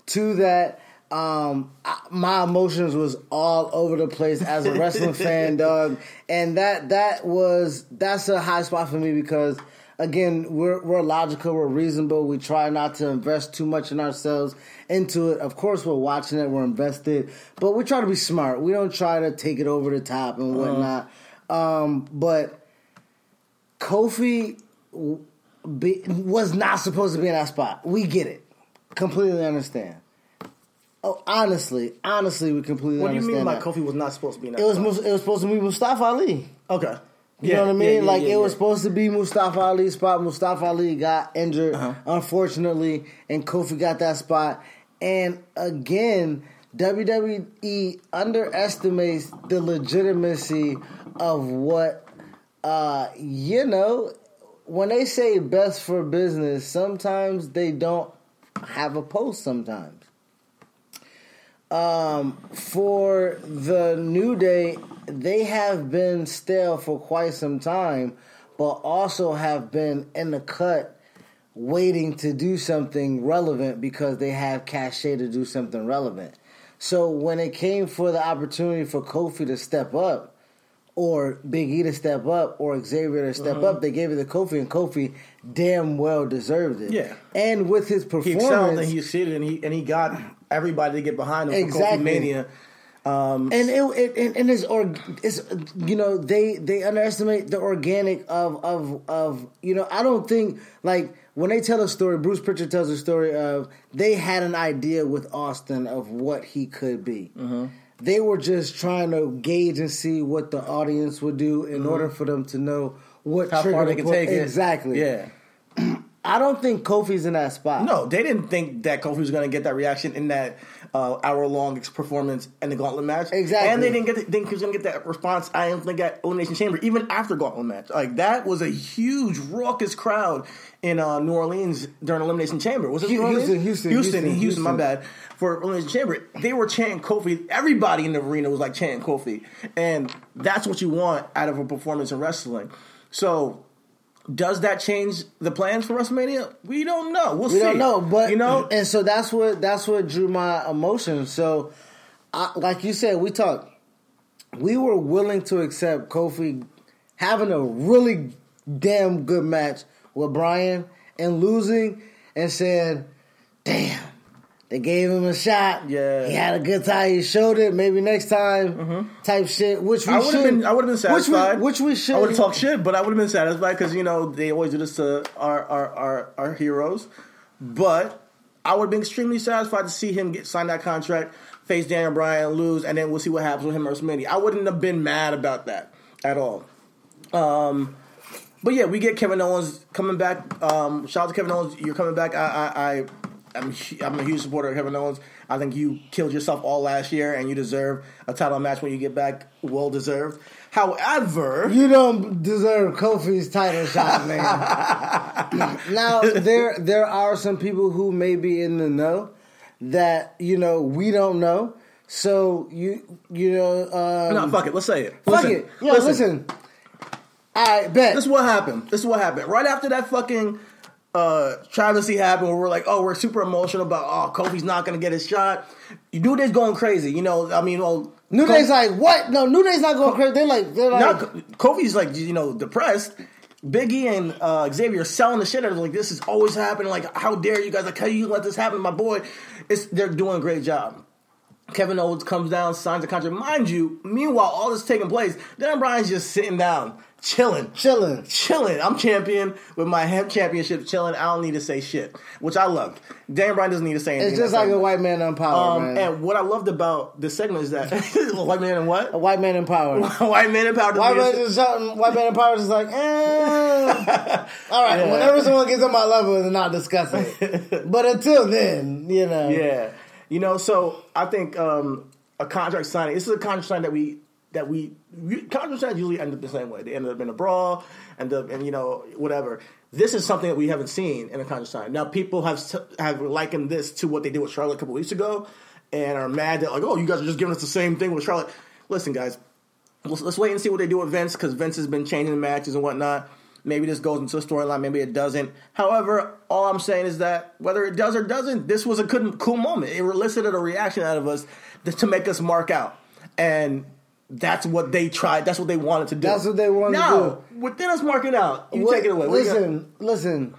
to that. Um, I- my emotions was all over the place as a wrestling fan, dog, and that that was that's a high spot for me because again we're we're logical, we're reasonable, we try not to invest too much in ourselves into it. Of course, we're watching it, we're invested, but we try to be smart. We don't try to take it over the top and whatnot. Um, but Kofi be, was not supposed to be in that spot. We get it. Completely understand. Oh, honestly, honestly, we completely What do you mean by that. Kofi was not supposed to be in that? It was mus- it was supposed to be Mustafa Ali. okay. You Yeah, know what I mean? yeah, like yeah, it was supposed to be Mustafa Ali's spot. Mustafa Ali got injured, Uh-huh. unfortunately, and Kofi got that spot. And again, WWE underestimates the legitimacy of what uh, you know. When they say best for business, sometimes they don't have a post. Sometimes um, for the New Day, they have been stale for quite some time, but also have been in the cut waiting to do something relevant because they have cachet to do something relevant. So when it came for the opportunity for Kofi to step up, or Big E to step up, or Xavier to step Uh-huh. up, they gave it to Kofi, and Kofi damn well deserved it. Yeah. and with his He performance, excelled and he succeeded and he and he got everybody to get behind him for Exactly. Kofi Mania. and it, it and, and it's or it's you know they they underestimate the organic of of of you know I don't think like when they tell a story Bruce Pritchard tells a story of they had an idea with Austin of what he could be. They were just trying to gauge and see what the audience would do in order for them to know what How far they can take it. Exactly. Yeah. I don't think Kofi's in that spot. No, they didn't think that Kofi was going to get that reaction in that uh, hour long performance in the Gauntlet match. Exactly. and they didn't get the, think he was going to get that response. I don't think at Elimination Chamber, even after Gauntlet match. Like that was a huge raucous crowd in uh, New Orleans during Elimination Chamber. Was it Houston? Houston, Houston, Houston, Houston, Houston, My bad. For Elimination Chamber, they were chanting Kofi. Everybody in the arena was like chanting Kofi, and that's what you want out of a performance in wrestling. So. Does that change the plans for WrestleMania? We don't know. We'll see. We see. don't know, but you know, and so that's what that's what drew my emotion. So, I, like you said, we talked. We were willing to accept Kofi having a really damn good match with Bryan and losing and said, damn, they gave him a shot. Yeah. He had a good time. He showed it. Maybe next time type shit, which we Mm-hmm. I would have should. been. I would have been which we- satisfied. Which we, should. I would have talked shit, but I would have been satisfied because you know they always do this to our our our, our heroes. But I would have been extremely satisfied to see him get sign that contract, face Daniel Bryan, lose, and then we'll see what happens with him versus WrestleMania. I wouldn't have been mad about that at all. Um, but yeah, we get Kevin Owens coming back. Um, shout out to Kevin Owens. You're coming back. I, I, I I'm, I'm a huge supporter of Kevin Owens. I think you killed yourself all last year, and you deserve a title match when you get back. Well deserved. However, You don't deserve Kofi's title shot, man. now there there are some people who may be in the know that you know we don't know. So you you know um, no, fuck it. Let's say it. fuck Listen, it. Yeah, listen. I bet. This is what happened. This is what happened. Right after that fucking uh, travesty happened, where we're like, oh, we're super emotional about, oh, Kofi's not gonna get his shot. You New Day's going crazy. You know, I mean, well, New Day's like what? No, New Day's not going crazy. They're like they're like now Kofi's like, you know, depressed. Biggie and uh, Xavier are selling the shit out of. Like this is always happening. Like how dare you guys? Like how you let this happen to my boy? It's they're doing a great job. Kevin Owens comes down, signs a contract. Mind you, meanwhile, all this taking place, Dan Bryan's just sitting down, chilling, chilling. chilling. I'm champion with my hemp championship, chilling. I don't need to say shit, which I loved. Dan Bryan doesn't need to say anything. It's just like a white man in power, Um, man. and what I loved about this segment is that white man in what a white man in power. white man in power. White man is something. White man in power is just like, eh. all right. Whenever someone gets on my level, then I'll discuss it. but until then, you know, Yeah, you know. So I think um, a contract signing. This is a contract signing that we that we, we contract signings usually end up the same way. They end up in a brawl, end up and you know whatever. This is something that we haven't seen in a contract signing. Now people have have likened this to what they did with Charlotte a couple weeks ago, and are mad that like, oh, you guys are just giving us the same thing with Charlotte. Listen, guys, let's, let's wait and see what they do with Vince because Vince has been changing the matches and whatnot. Maybe this goes into a storyline, maybe it doesn't. However, all I'm saying is that whether it does or doesn't, this was a good, cool moment. It elicited a reaction out of us to make us mark out, and that's what they tried. That's what they wanted to do. That's what they wanted to do. now, within us marking out, you What- take it away. What? Listen, listen.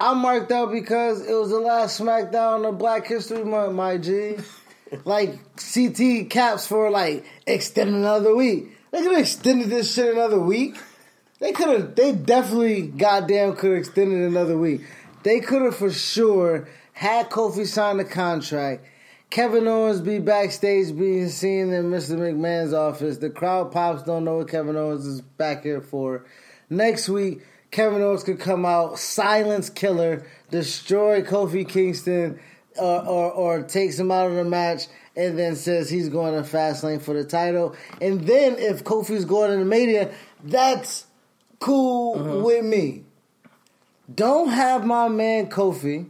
I marked out because it was the last SmackDown of Black History Month, my G. like CT caps for like extend another week. They could have extended this shit another week. They could have. They definitely, goddamn, could have extended another week. They could have for sure had Kofi sign the contract. Kevin Owens be backstage being seen in Mr. McMahon's office. The crowd pops don't know what Kevin Owens is back here for. Next week, Kevin Owens could come out, silence killer, destroy Kofi Kingston, or, or, or takes him out of the match, and then says he's going to Fastlane for the title. And then if Kofi's going to the media, that's cool uh-huh. with me. Don't have my man Kofi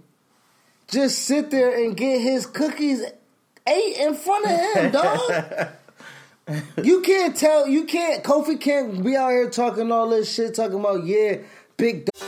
just sit there and get his cookies ate in front of him, dog. you can't tell, you can't, Kofi can't be out here talking all this shit, talking about, yeah, big dog.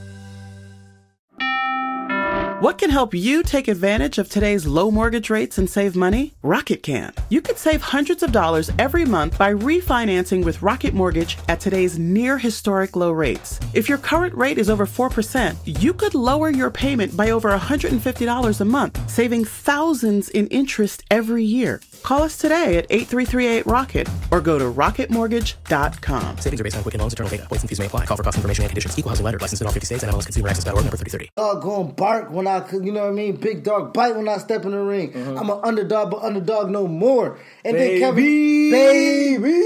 What can help you take advantage of today's low mortgage rates and save money? Rocket can. You could save hundreds of dollars every month by refinancing with Rocket Mortgage at today's near historic low rates. If your current rate is over 4%, you could lower your payment by over $150 a month, saving thousands in interest every year. Call us today at 8338-ROCKET or go to rocketmortgage.com. Savings are based on Quicken Loans, internal data. Points and fees may apply. Call for cost information and conditions. Equal housing lender. Licensed in all 50 states and MLS Consumer Access MLSConsumerAccess.org number 3030. dog going bark when I, you know what I mean? Big dog bite when I step in the ring. Mm-hmm. I'm an underdog, but underdog no more. And then Kevin, baby,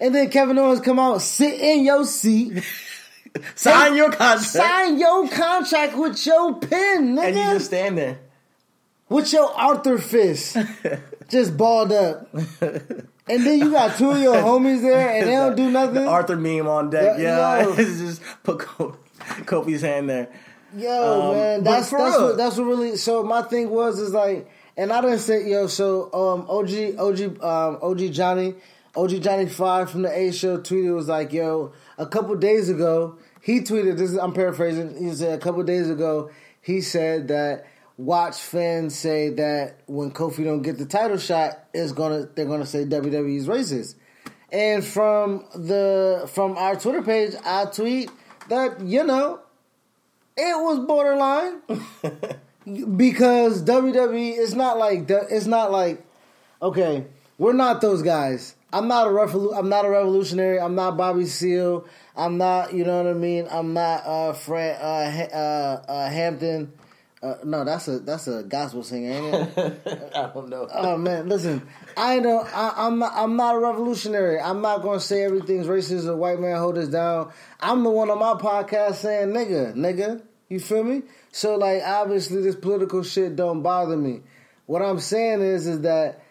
and then Kevin Owens come out, sit in your seat, Sign your contract, sign your contract with your pen, nigga. and you just stand there. With your Arthur fist just balled up. And then you got two of your homies there and they don't do nothing. The Arthur meme on deck. Yeah, Yeah, just put Kofi's hand there. Yo, Um, man, that's that's real. what that's what really. So my thing was is like, and I didn't say yo. So um, OG OG um, OG Johnny OG Johnny Five from the A Show tweeted was like, yo, a couple days ago he tweeted. This is I'm paraphrasing. He said a couple days ago he said that watch fans say that when Kofi don't get the title shot, is gonna they're gonna say WWE's racist. And from the from our Twitter page, I tweet that you know it was borderline because WWE is not like it's not like okay, we're not those guys. I'm not a revolu- I'm not a revolutionary. I'm not Bobby Seale. I'm not, you know what I mean. I'm not uh, Fred uh, uh, uh, Hampton. Uh, no, that's a that's a gospel singer, ain't it? I don't know. Oh man, listen, I know I, I'm not, I'm not a revolutionary. I'm not gonna say everything's racist or white man hold us down. I'm the one on my podcast saying nigga, nigga. You feel me? So like, obviously, this political shit don't bother me. What I'm saying is, is that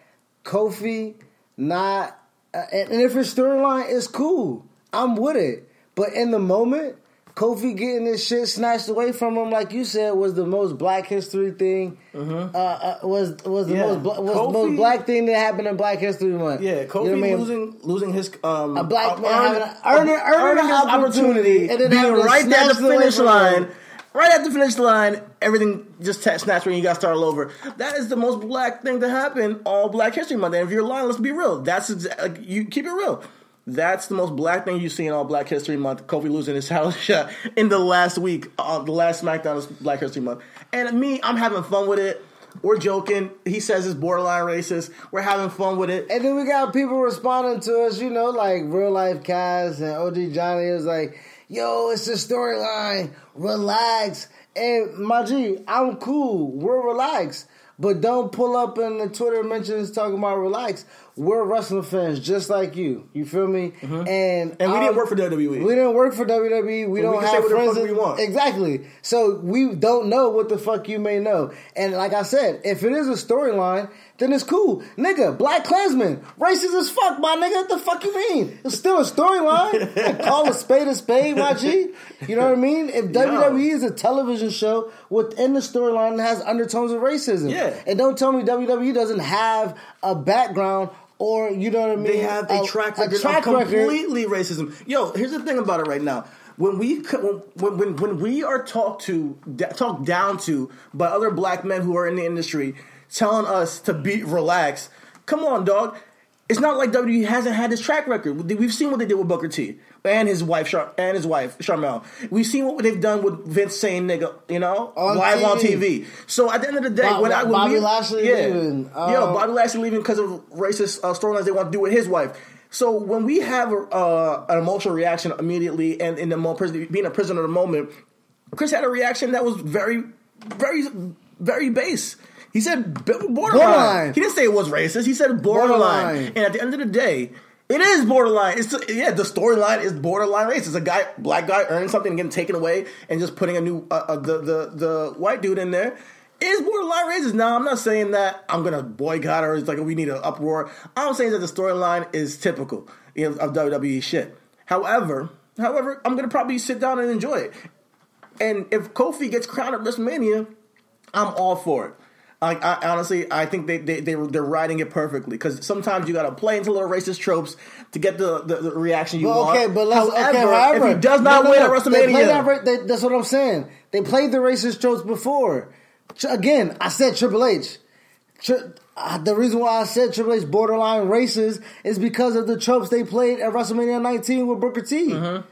Kofi not, uh, and, and if his storyline is cool, I'm with it. But in the moment, Kofi getting this shit snatched away from him, like you said, was the most Black History thing. Uh, uh, was was the Mm-hmm. Yeah. most bla- was the most black thing that happened in Black History Month. Yeah, Kofi You know what I mean? losing losing his um A black man earn- having a- earning- earning an opportunity, and then being right there at the snatch it away finish line. him. Right at the finish line, everything just t- snatched when you got to start all over. That is the most black thing to happen all Black History Month. And if you're lying, let's be real. That's exa- like, you keep it real. That's the most black thing you see in all Black History Month. Kofi losing his title shot in the last week, uh, the last SmackDown is Black History Month. And me, I'm having fun with it. We're joking. He says it's borderline racist. We're having fun with it. And then we got people responding to us, you know, like real life Kaz and OG Johnny was like, yo, it's a storyline. Relax. And my G, I'm cool. We're relaxed. But don't pull up in the Twitter mentions talking about relax. We're wrestling fans just like you. You feel me? And Mm-hmm. And we didn't um, work for WWE. We didn't work for WWE. We So don't we have friends. in- we want. Exactly. So we don't know what the fuck you may know. And like I said, if it is a storyline, then it's cool. Nigga, Black Klansman, racist as fuck, my nigga. What the fuck you mean? It's still a storyline. Call a spade a spade, my G. You know what I mean? If WWE is a television show within the storyline that has undertones of racism. Yeah. And don't tell me WWE doesn't have a background or you know what I mean? They have a, track record a track of record. completely racism. Yo, here's the thing about it right now. When we when when, when we are talked to talked down to by other black men who are in the industry, telling us to be relaxed. Come on, dog. It's not like WWE hasn't had this track record. We've seen what they did with Booker T and his wife Char- and his wife Sharmell. We've seen what they've done with Vince saying "nigga," you know, On live on TV. TV. So at the end of the day, Bob- when I when Bobby we, Lashley yeah, leaving. yo, Um, Bobby Lashley leaving because of racist uh, storylines they want to do with his wife. So when we have a, uh, an emotional reaction immediately, and in the mo- pris- being a prisoner of the moment, Chris had a reaction that was very, very, very base. He said borderline. Borderline. He didn't say it was racist. He said borderline. Borderline. And at the end of the day, it is borderline. It's yeah, the storyline is borderline racist. A guy, black guy, earning something and getting taken away, and just putting a new uh, uh, the the the white dude in there is borderline racist. Now, I'm not saying that I'm gonna boycott or it's like we need an uproar. I'm saying that the storyline is typical you know, of WWE shit. However, however, I'm gonna probably sit down and enjoy it. And if Kofi gets crowned at WrestleMania, I'm all for it. I, I honestly, I think they they, they they're writing it perfectly because sometimes you got to play into little racist tropes to get the, the, the reaction you Well, want. okay, but let's however, okay. However, if he does not no, no, win no. at WrestleMania, that they- that's what I'm saying. They played the racist tropes before. Again, I said Triple H. Tri- uh, the reason why I said Triple H borderline racist is because of the tropes they played at WrestleMania 19 with Booker T. Mm-hmm.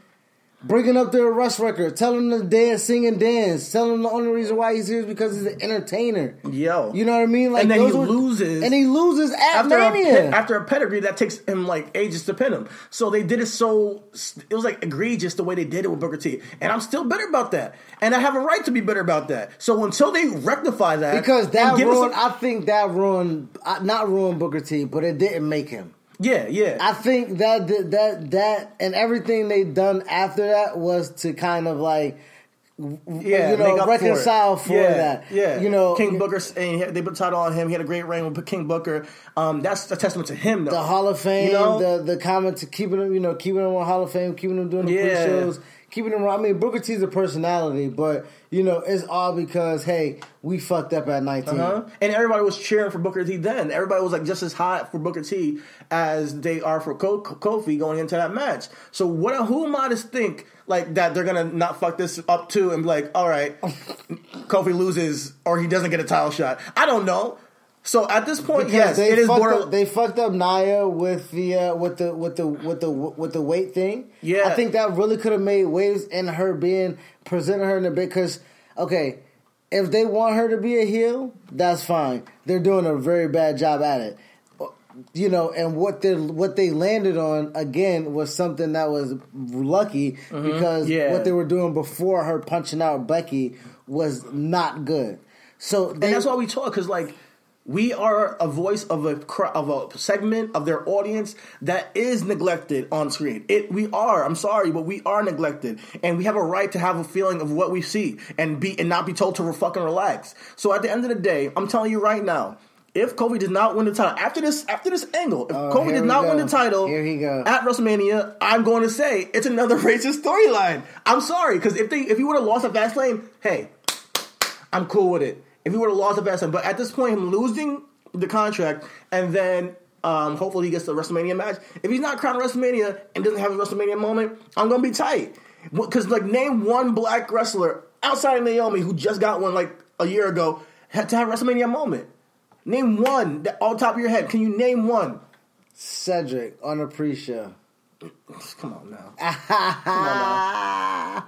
Bringing up their arrest record, telling them to dance, sing and dance, telling them the only reason why he's here is because he's an entertainer. Yo. you know what I mean? Like And then he were- loses. and he loses after a, Mania. pe- after a pedigree that takes him like ages to pin him. So they did it so it was like egregious the way they did it with Booker T. And I'm still bitter about that. And I have a right to be bitter about that. So until they rectify that, Because that and give us ruined, a- I think that ruined, not ruined Booker T, but it didn't make him. Yeah, yeah. I think that that that and everything they done after that was to kind of like yeah, you know, reconcile for, for yeah, that. Yeah, You know, King Booker, and had- they put title on him. He had a great reign with King Booker. Um, that's a testament to him, though. the Hall of Fame, You know? the the comment to keeping him, you know, keeping him on Hall of Fame, keeping him doing the Yeah. pre-shows, keeping him. I mean, Booker T's a personality, but you know, it's all because hey, we fucked up at 19 Uh-huh. And everybody was cheering for Booker T then. Everybody was like just as hot for Booker T as they are for Ko- Kofi going into that match. So what? Who am I to think like that they're gonna not fuck this up too and be like, all right, Kofi loses or he doesn't get a title shot? I don't know. So at this point, Because yes, they it is up, they fucked up Nia with the uh, with the with the with the with the weight thing. Yeah. I think that really could have made waves in her being presenting her in a bit because okay, if they want her to be a heel, that's fine. They're doing a very bad job at it. You know, and what they what they landed on again was something that was lucky because Mm-hmm. Yeah. what they were doing before her punching out Becky was not good. So they, and that's why we talk because like we are a voice of a of a segment of their audience that is neglected on screen. It we are. I'm sorry, but we are neglected, and we have a right to have a feeling of what we see and be and not be told to fucking relax. So at the end of the day, I'm telling you right now. If Kofi does not win the title after this after this angle, if Oh, here does not go. win the title Here he go. at WrestleMania, I'm going to say it's another racist storyline. I'm sorry because if they if he would have lost at Fastlane, hey, I'm cool with it. If he would have lost the best, but at this point, him losing the contract and then um, hopefully he gets the WrestleMania match. If he's not crowned WrestleMania and doesn't have a WrestleMania moment, I'm gonna be tight. Because like name one black wrestler outside of Naomi who just got one like a year ago had to have a WrestleMania moment. Name one that on top of your head. Can you name one? Cedric on a pre-show. Come on now. Come on now.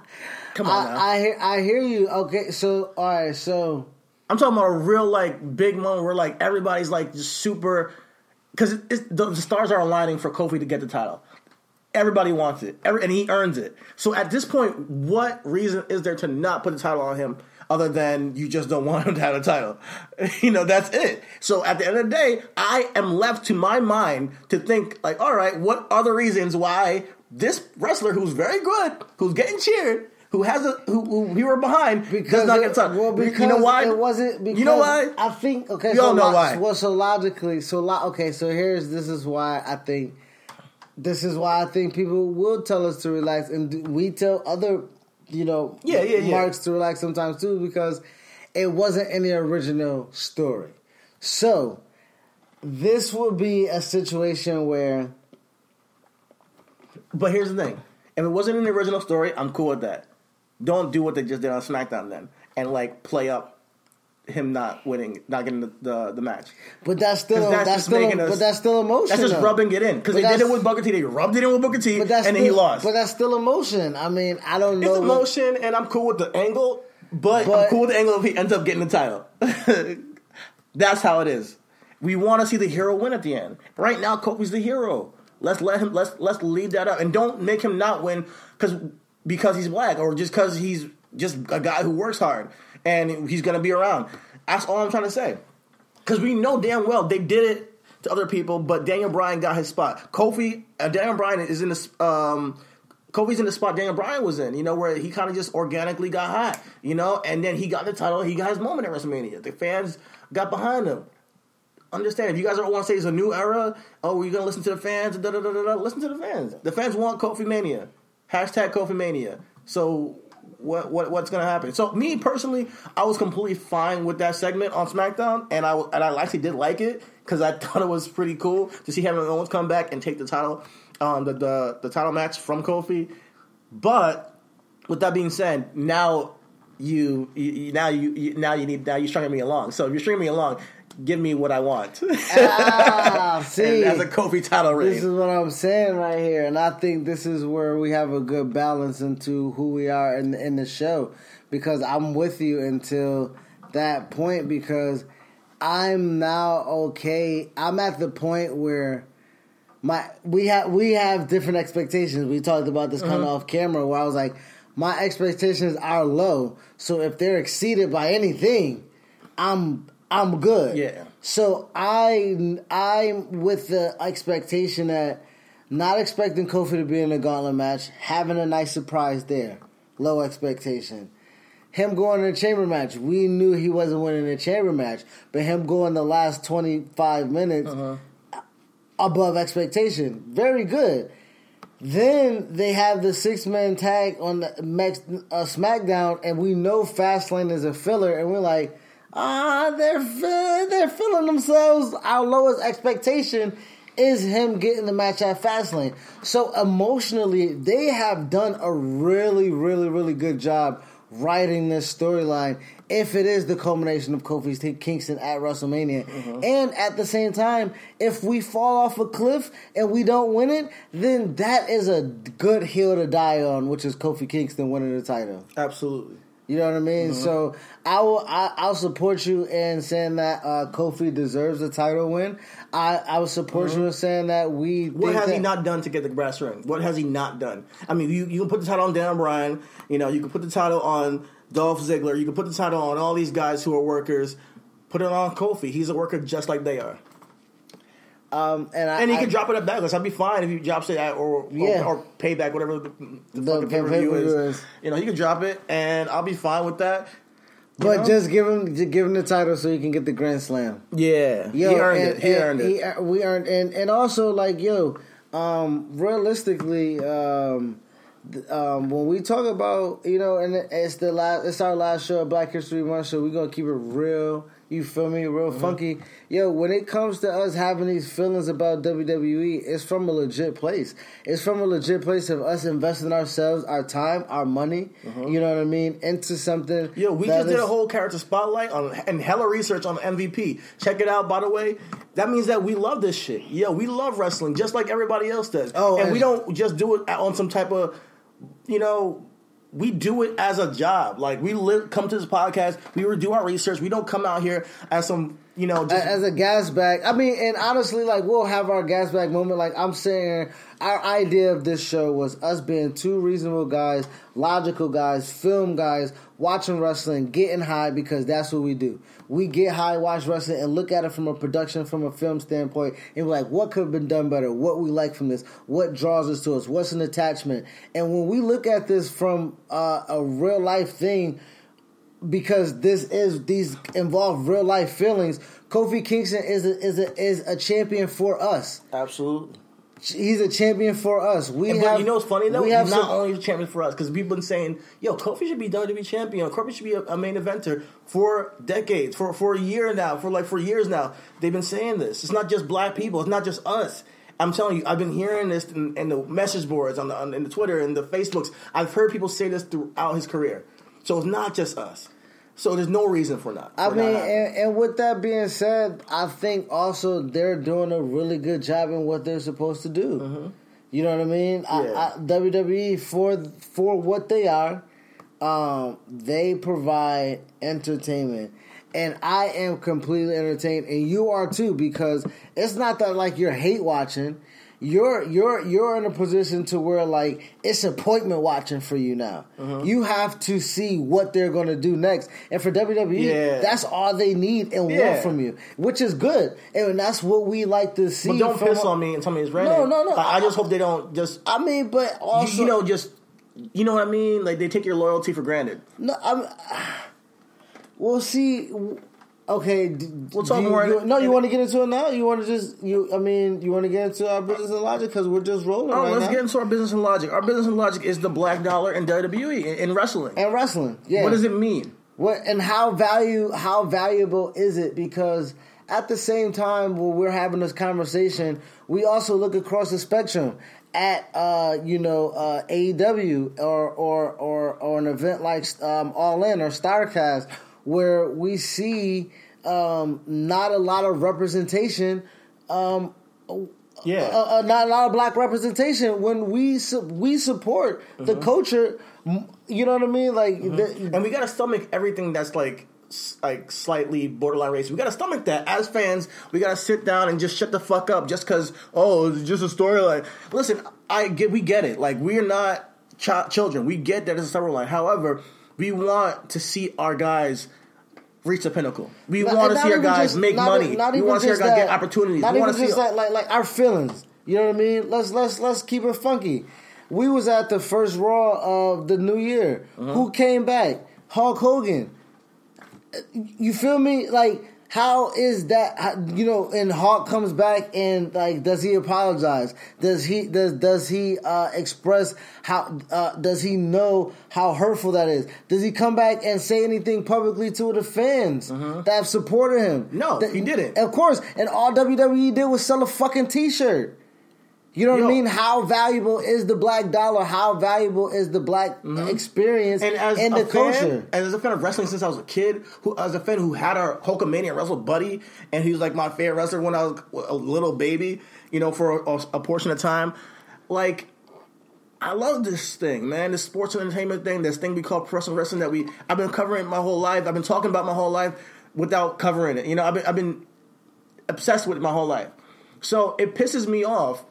Come on now. I, I hear I hear you. Okay, so all right, so I'm talking about a real like big moment where like everybody's like just super because the, the stars are aligning for Kofi to get the title. Everybody wants it, Every, and he earns it. So at this point, what reason is there to not put the title on him other than you just don't want him to have a title? you know, that's it. So at the end of the day, I am left to my mind to think like, all right, what are the reasons why this wrestler who's very good, who's getting cheered, who has a who, who we were behind, does not get title? Well, because you know why? it wasn't. Because you know why? I think okay. We so all know lo- why. Well, so logically, so lo- okay. So here's this is why I think this is why I think people will tell us to relax, and we tell other you know Yeah, yeah, yeah. marks to relax sometimes too because it wasn't in the original story. So this would be a situation where But here's the thing: if it wasn't in the original story, I'm cool with that. Don't do what they just did on SmackDown then, and like play up him not winning, not getting the the, the match. But that's still that's that's, still making us- but that's still emotion. That's just though. rubbing it in because they did it with Booker T. They rubbed it in with Booker T, But and that's then still, he lost. But that's still emotion. I mean, I don't know. it's emotion, and I'm cool with the angle. But, I'm cool with the angle if he ends up getting the title. that's how it is. We want to see the hero win at the end. Right now, Kofi's the hero. Let's let him. Let's let's lead that up, and don't make him not win because because he's black or just because he's just a guy who works hard and he's gonna be around. That's all I'm trying to say. Because we know damn well they did it to other people, but Daniel Bryan got his spot. Kofi, uh, Daniel Bryan is in the um, Kofi's in the spot Daniel Bryan was in. You know where he kind of just organically got hot. You know, and then he got the title. He got his moment at WrestleMania. The fans got behind him. Understand if you guys don't want to say it's a new era. Oh, we're gonna listen to the fans. Da, da, da, da. Listen to the fans. The fans want Kofi Mania. Hashtag Kofi Mania. So what what what's gonna happen? So me personally, I was completely fine with that segment on SmackDown, and I and I actually did like it because I thought it was pretty cool to see Kevin Owens come back and take the title, um, the the the title match from Kofi. But with that being said, now you, you now you, you now you need now you're stringing me along. So if you're stringing me along, give me what I want. Ah, see, and as a Kofi title This is what I'm saying right here, and I think this is where we have a good balance into who we are in in the show. Because I'm with you until that point. Because I'm now okay. I'm at the point where my we have we have different expectations. We talked about this kind of off camera, where I was like, my expectations are low. So if they're exceeded by anything, I'm I'm good. Yeah. So I I'm with the expectation that not expecting Kofi to be in a gauntlet match, having a nice surprise there, low expectation. him going in a chamber match, we knew he wasn't winning a chamber match, but him going the last 25 minutes Uh-huh. above expectation, very good. Then they have the six man tag on the Max, uh, SmackDown, and we know Fastlane is a filler, and we're like, ah, they're they're filling themselves. Our lowest expectation is him getting the match at Fastlane. So emotionally, they have done a really, really, really good job writing this storyline. If it is the culmination of Kofi T- Kingston at WrestleMania, and at the same time, if we fall off a cliff and we don't win it, then that is a good hill to die on, which is Kofi Kingston winning the title. Absolutely. You know what I mean? So I will. I, I'll support you in saying that uh, Kofi deserves a title win. I, I will support you in saying that we. What has he not done to get the brass ring? What has he not done? I mean, you, you can put the title on Dan Bryan. You know, you can put the title on Dolph Ziggler. You can put the title on all these guys who are workers. Put it on Kofi. He's a worker just like they are. Um, and I, And he I- can drop it at Backlash. I'd be fine if he drops it at or or, Yeah. or payback, whatever the, the, The fucking pay-per-view pay-per-view is. is. You know, he can drop it, and I'll be fine with that. But know? just give him, just give him the title so he can get the Grand Slam. yeah, Yo, he earned and- it. He and earned he- it. we earned, and and also like yo, um, realistically, um, um, when we talk about you know, and it's the last, it's our last show Black History Month, so we're gonna keep it real. You feel me? Real Mm-hmm. funky. Yo, when it comes to us having these feelings about WWE, it's from a legit place. It's from a legit place of us investing ourselves, our time, our money. You know what I mean, into something. Mm-hmm. Yo, we just did a whole character spotlight on and hella research on MVP. Check it out, by the way. That means that we love this shit. Yo, we love wrestling just like everybody else does. Oh, and, and- we don't just do it on some type of, you know, we do it as a job. Like we live, come to this podcast, we do our research. We don't come out here as some, you know, just as a gas bag. I mean, and honestly, like we'll have our gas bag moment. Like I'm saying, our idea of this show was us being two reasonable guys, logical guys, film guys, watching wrestling, getting high because that's what we do. We get high, watch wrestling, and look at it from a production, from a film standpoint, and we're like, what could have been done better? What we like from this? What draws us to us? What's an attachment? And when we look at this from uh, a real life thing, because this is these involve real life feelings. Kofi Kingston is a, is a is a champion for us. absolutely. He's a champion for us. We And, have, you know what's funny though? We He's have not only a champion for us because people been saying, "Yo, Kofi should be WWE champion. Kofi should be a, a main eventer for decades, for for a year now, for like for years now." They've been saying this. It's not just black people. It's not just us. I'm telling you, I've been hearing this in, in the message boards, on the on, in the Twitter, and the Facebooks. I've heard people say this throughout his career. So it's not just us. So there's no reason for not. I mean, and, and with that being said, I think also they're doing a really good job in what they're supposed to do. You know what I mean? Mm-hmm. Yeah. I, I, WWE for for what they are, um, they provide entertainment, and I am completely entertained, and you are too because it's not that like you're hate watching. You're you're you're in a position to where like it's appointment watching for you now. Mm-hmm. You have to see what they're going to do next, and for WWE, Yeah. that's all they need and Yeah. want from you, which is good, and that's what we like to see. But don't piss on me and tell me it's raining. No, no, no. I, I just hope they don't just I mean, but also you, you know, just you know what I mean. Like they take your loyalty for granted. No, I'm. We'll see. Okay, d- We'll talk you- more you- no, you want to get into it now? You want to just you? I mean, you want to get into our business and logic because we're just rolling Oh, right let's now. get into our business and logic. Our business and logic is the black dollar in WWE in, in wrestling. and wrestling. Yeah. What does it mean? What and how value how valuable is it? Because at the same time, while we're having this conversation, we also look across the spectrum at uh, you know uh, AEW or or or or an event like um, All In or Starcast, where we see um, not a lot of representation. Um, Yeah. uh, uh, not a lot of black representation when we su- we support the culture. You know what I mean? Like the, and we got to stomach everything that's like like slightly borderline racist. We got to stomach that as fans. We got to sit down and just shut the fuck up just because oh it's just a storyline. Listen, I get we get it. Like we're not ch- children. We get that it's a storyline. However, we want to see our guys. Reach the pinnacle. We Not- want to see our guys just- make not money. Not we want to see our guys that. get opportunities. Not we even want to see just that, like like our feelings. You know what I mean? Let's let's let's keep it funky. We was at the first Raw of the new year. Uh-huh. Who came back? Hulk Hogan. You feel me? Like, how is that? You know, and Hulk comes back and like, does he apologize? Does he does does he uh, express how? Uh, does he know how hurtful that is? Does he come back and say anything publicly to the fans that have supported him? No, That- he didn't. Of course, and all WWE did was sell a fucking T-shirt. You know what I mean? How valuable is the black dollar? How valuable is the black experience Mm-hmm. And as in a the fan, culture? and as a fan of wrestling since I was a kid, who as a fan who had a Hulkamania wrestle buddy, and he was like my favorite wrestler when I was a little baby, you know, for a, a portion of time. Like, I love this thing, man. This sports and entertainment thing, this thing we call professional wrestling that we I've been covering my whole life. I've been talking about my whole life without covering it. You know, I've been I've been obsessed with it my whole life. So it pisses me off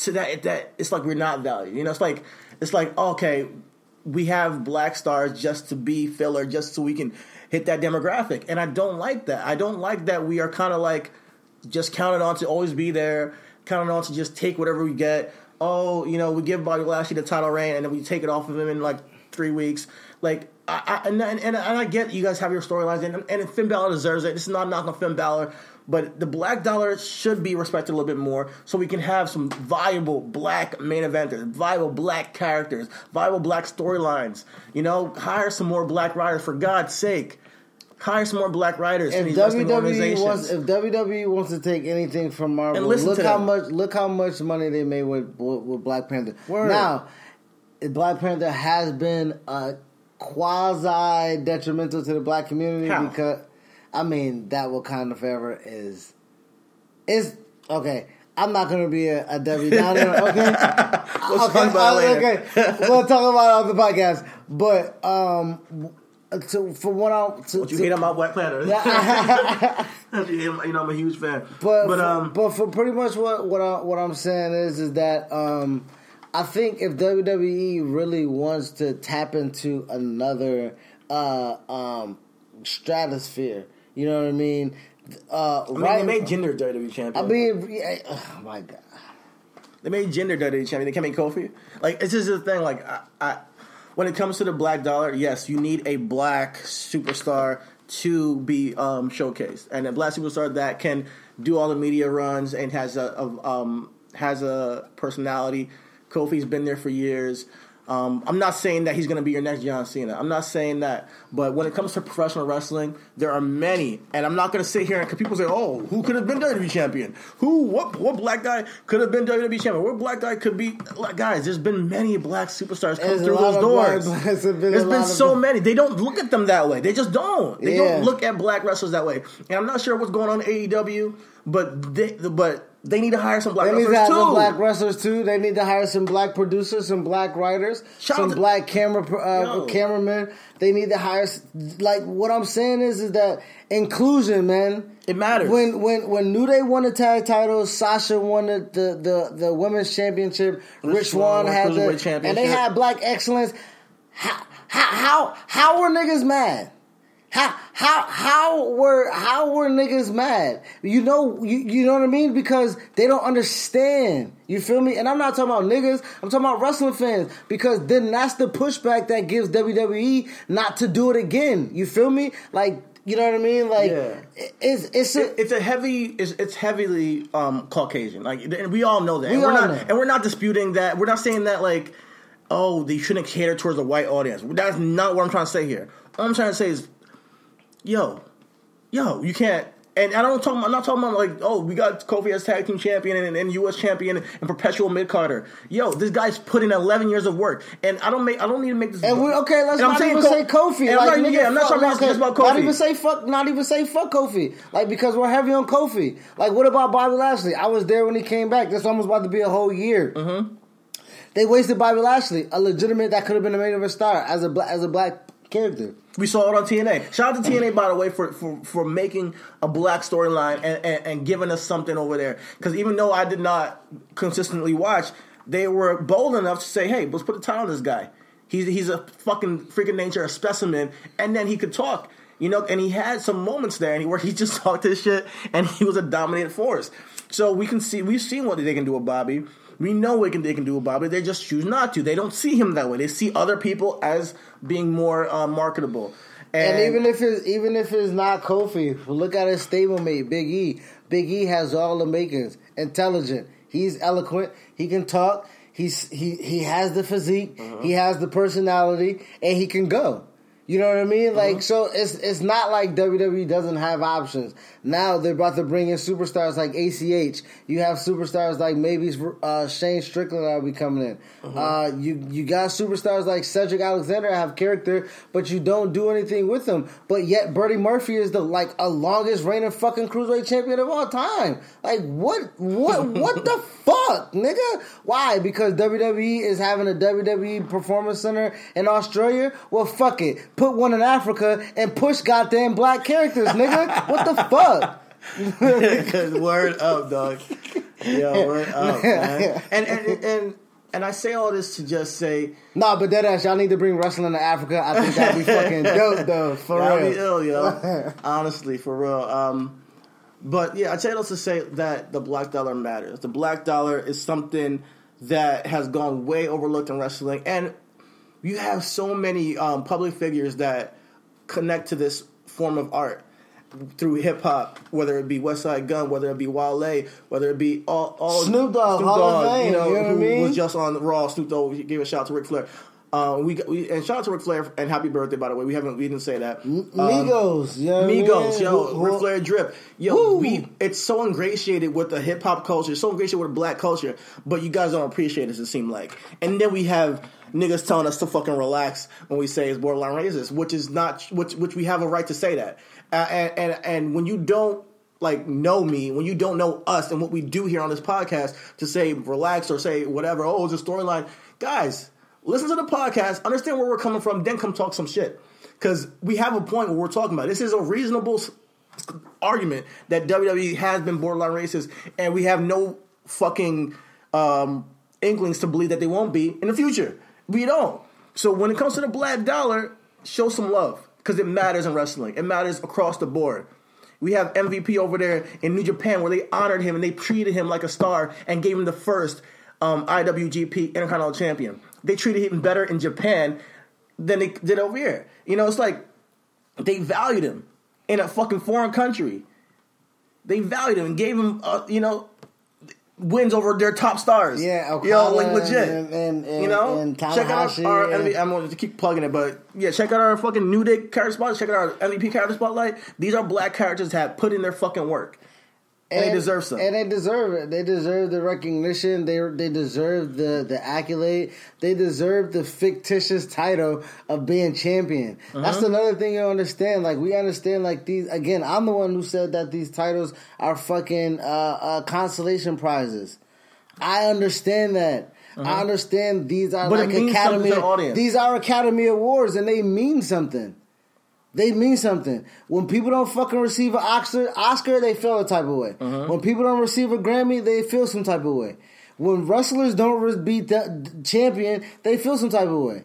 to that that it's like we're not valued. You know, it's like it's like oh, okay, we have black stars just to be filler, just so we can hit that demographic, and I don't like that. I don't like that we are kind of like just counted on to always be there, counted on to just take whatever we get. Oh, you know, we give Bobby Lashley the title reign, and then we take it off of him in like three weeks. Like, I, I and, and, and I get you guys have your storylines, and, and Finn Balor deserves it. This is not a knock on Finn Balor, but the black dollar should be respected a little bit more, so we can have some viable black main eventers, viable black characters, viable black storylines. You know, hire some more black writers for God's sake. Hire some more black writers If WWE wants, if WWE wants to take anything from Marvel, look how them. much look how much money they made with with, with Black Panther. Word. Now, Black Panther has been uh, quasi detrimental to the black community How? because I mean that Wakanda Forever is is okay. I'm not gonna be a, a Debbie Downer, okay? Let's okay, talk about uh, later. okay. we'll talk about it on the podcast. But um, to, for what I to, Don't you to- hate my Black Panther? you, you know, I'm a huge fan. But but for, um, but for pretty much what what I, what I'm saying is is that um, I think if WWE really wants to tap into another uh, um, stratosphere, you know what I mean? Uh, I mean, right? they made Jinder WWE champion. I mean, yeah, oh my god. They made Jinder WWE champion. They can't make Kofi. Like it's just the thing. Like I, I, when it comes to the black dollar, yes, you need a black superstar to be um, showcased, and a black superstar that can do all the media runs and has a, a um, has a personality. Kofi's been there for years. Um, I'm not saying that he's going to be your next John Cena. I'm not saying that. But when it comes to professional wrestling, there are many, and I'm not going to sit here and people say, "Oh, who could have been WWE champion? Who? What? What black guy could have been WWE champion? What black guy could be?" Like, guys, there's been many black superstars come There's through those doors. been There's been so many. They don't look at them that way. They just don't. They Yeah. don't look at black wrestlers that way. And I'm not sure what's going on in AEW, but they, but they need to hire some black They need to wrestlers too. some black wrestlers too. They need to hire some black producers, some black writers, Shout some to- black camera uh, cameramen. They need to hire. Like what I'm saying is, is that inclusion, man. It matters. When when when New Day won the tag titles, Sasha won the the the, the women's championship. Rich Swann had the and they had black excellence. How how how, how were niggas mad? How how how were how were niggas mad? You know you, you know what I mean because they don't understand. You feel me? And I'm not talking about niggas. I'm talking about wrestling fans because then that's the pushback that gives WWE not to do it again. You feel me? Like you know what I mean? Like Yeah. it's it's a, it's a heavy it's, it's heavily um caucasian like and we all know that We and we're all not know. and we're not disputing that we're not saying that like oh they shouldn't cater towards a white audience that's not what i'm trying to say here all i'm trying to say is yo yo you can't and I don't talk. I'm not talking about like, oh, we got Kofi as tag team champion and, and U.S. champion and perpetual mid carder. Yo, this guy's put in 11 years of work, and I don't make. I don't need to make this. and we okay. Let's not even Ko- say Kofi. and I'm not, nigga, yeah, I'm not fuck- talking about okay, about Not even say fuck. Not even say fuck Kofi. Like because we're heavy on Kofi. Like what about Bobby Lashley? I was there when he came back. That's almost about to be a whole year. Mm-hmm. They wasted Bobby Lashley, a legitimate that could have been a main event star as a black as a black character. We saw it on TNA. Shout out to TNA, by the way, for for, for making a black storyline and, and, and giving us something over there. Because even though I did not consistently watch, they were bold enough to say, "Hey, let's put a title on this guy. He's he's a fucking freaking nature, a specimen." And then he could talk, you know. And he had some moments there, and he where he just talked his shit, and he was a dominant force. So we can see we've seen what they can do with Bobby. We know what they can do with Bobby. They just choose not to. They don't see him that way. They see other people as being more uh, marketable. And, And even if it's even if it's not Kofi, look at his stablemate, Big E. Big E has all the makings. Intelligent. He's eloquent. He can talk. He's he he has the physique. Uh-huh. He has the personality, and he can go. You know what I mean? Like Uh-huh. so, it's it's not like WWE doesn't have options. Now they're about to bring in superstars like ACH. You have superstars like maybe uh, Shane Strickland that'll be coming in. Uh-huh. uh you you got superstars like Cedric Alexander have character, but you don't do anything with them. But yet Buddy Murphy is the like a longest reigning fucking cruiserweight champion of all time. Like what what what the fuck, nigga? Why? Because WWE is having a WWE Performance Center in Australia. Well, fuck it. Put one in Africa and push goddamn black characters, nigga. What the fuck? word up, dog. Yeah, word up, man. And and and and I say all this to just say, Nah, but that ass, y'all need to bring wrestling to Africa. I think that'd be fucking dope, though. For That'd real. be ill, yo. Honestly, for real. Um, but yeah, I say those to say that the black dollar matters. The black dollar is something that has gone way overlooked in wrestling, and you have so many um, public figures that connect to this form of art through hip hop, whether it be Westside Gunn, whether it be Wale, whether it be all, all Snoop Dogg, of Fame, you know, you know what I who mean? was just on Raw. Snoop Dogg we gave a shout out to Ric Flair. Uh, we, we and shout out to Ric Flair and happy birthday by the way. We haven't we didn't say that. Um, Migos, you know what I mean? Migos, yo, Who- who- Ric Flair drip, yo, Woo. we it's so ingratiated with the hip hop culture, so ingratiated with black culture, but you guys don't appreciate it. It seem like, and then we have niggas telling us to fucking relax when we say it's borderline racist, which is not, which which we have a right to say that, uh, and and and when you don't like know me, when you don't know us and what we do here on this podcast, to say relax or say whatever, oh, it's a storyline, guys. Listen to the podcast, understand where we're coming from, then come talk some shit. Because we have a point where we're talking about. This is a reasonable argument that WWE has been borderline racist, and we have no fucking um, inklings to believe that they won't be in the future. We don't. So when it comes to the black dollar, show some love because it matters in wrestling. It matters across the board. We have MVP over there in New Japan where they honored him and they treated him like a star and gave him the first um, IWGP Intercontinental Champion. They treated him better in Japan than they did over here. You know, it's like they valued him in a fucking foreign country. They valued him and gave him, uh, you know, wins over their top stars. Yeah, yo, Okada like legit. and- and- and- you know, and check out our, MVP I'm going to keep plugging it, but yeah, check out our fucking New Day character spotlight. Check out our MVP character spotlight. These are black characters that have put in their fucking work, and, they deserve some. And they deserve it. They deserve the recognition. They they deserve the the accolade. They deserve the fictitious title of being champion. That's Uh-huh. another thing you understand. Like we understand. Like these again. I'm the one who said that these titles are fucking uh, uh, consolation prizes. I understand that. I understand these are Uh-huh. But it like Academy. to the audience. These are Academy Awards, and they mean something. They mean something. When people don't fucking receive an Oscar, Oscar they feel a type of way. Uh-huh. When people don't receive a Grammy, they feel some type of way. When wrestlers don't beat the champion, they feel some type of way.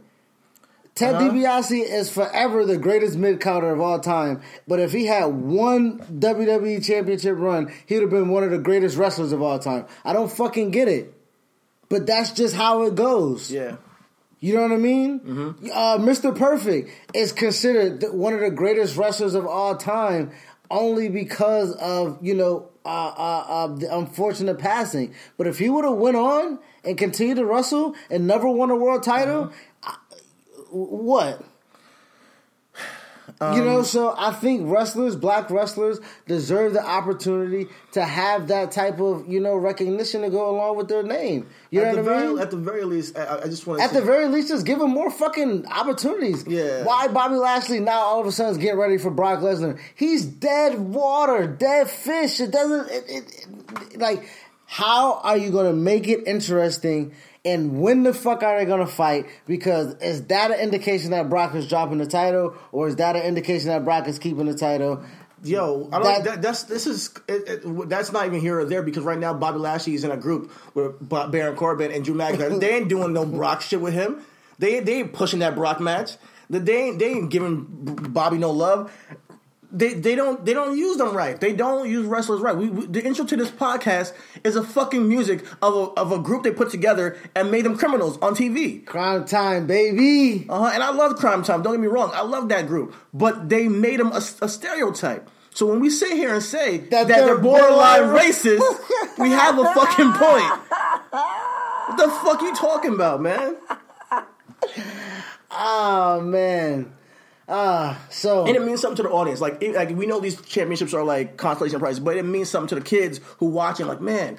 Ted Uh-huh. DiBiase is forever the greatest mid counter of all time. But if he had one WWE championship run, he would have been one of the greatest wrestlers of all time. I don't fucking get it. But that's just how it goes. yeah. You know what I mean? Uh, Mr. Perfect is considered one of the greatest wrestlers of all time only because of, you know, uh, uh, uh, the unfortunate passing. But if he would have went on and continued to wrestle and never won a world title, I- what? You know, um, so I think wrestlers, black wrestlers, deserve the opportunity to have that type of, you know, recognition to go along with their name. You know at, the what I very, mean? at the very least, I, I just want to At the very least, just give him more fucking opportunities. Yeah. Why Bobby Lashley now all of a sudden is getting ready for Brock Lesnar? He's dead water, dead fish. It doesn't, it, it, it- like, how are you going to make it interesting? And when the fuck are they to fight? Because is that an indication that Brock is dropping the title, or is that an indication that Brock is keeping the title? Yo, I don't. That- That, that's this is it, it, that's not even here or there because right now Bobby Lashley is in a group with Baron Corbin and Drew McIntyre. they ain't doing no Brock shit with him. They they ain't pushing that Brock match. They ain't they ain't giving Bobby no love. They they don't they don't use them right. They don't use wrestlers right. We, we- the intro to this podcast is a fucking music of a, of a group they put together and made them criminals on TV. Cryme Tyme, baby. Uh-huh. And I love Cryme Tyme. Don't get me wrong. I love that group, but they made them a, a stereotype. So when we sit here and say that, they're they're borderline borderline- racist, we have a fucking point. What the fuck you talking about, man? Oh man. Ah, so And it means something to the audience. Like, it, like we know these championships are like consolation prizes, but it means something to the kids who watching. Like, man,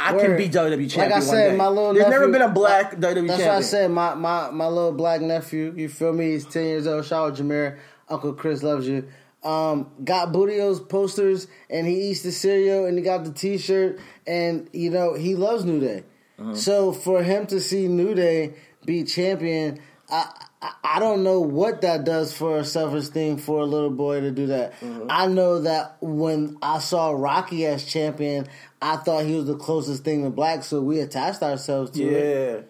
I can be WWE champion Like I said, my little There's never been a black WWE That's champion. what I said. My, my my little black nephew, you feel me? He's ten years old. Shout out Jameer. Uncle Chris loves you. Um, got Booty-O's posters and he eats the cereal and he got the t shirt and you know, he loves New Day. Uh-huh. So for him to see New Day be champion, I, I don't know what that does for a self esteem for a little boy to do that. Uh-huh. I know that when I saw Rocky as champion, I thought he was the closest thing to black, so we attached ourselves to it. Yeah.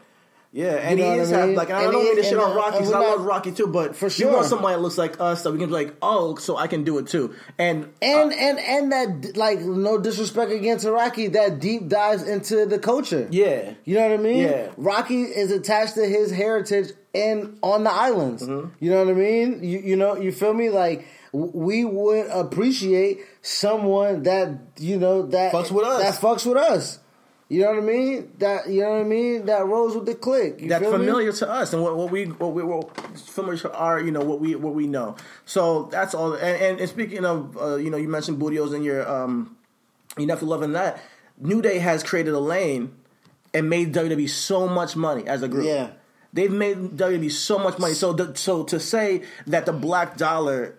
Yeah, and You know he is I mean? like, and I don't mean to shit on uh, Rocky I love Rocky too, but For sure, you want somebody that looks like us that we can be like, oh, so I can do it too. And And and and that like no disrespect against Rocky, that deep dives into the culture. yeah, You know what I mean? Yeah. Rocky is attached to his heritage and on the islands. Mm-hmm. You know what I mean? You you know, you feel me? Like we would appreciate someone that you know that Fucks with us. That fucks with us. You know what I mean? That you know what I mean? That rolls with the click. You that's feel me? familiar to us and what, what we what we what familiar to our you know what we what we know. So that's all. And, and, and speaking of uh, you know you mentioned Booty-O's and your um you nephew loving that. New Day has created a lane and made WWE so much money as a group. Yeah. They've made WWE so much money. So the, so to say that the black dollar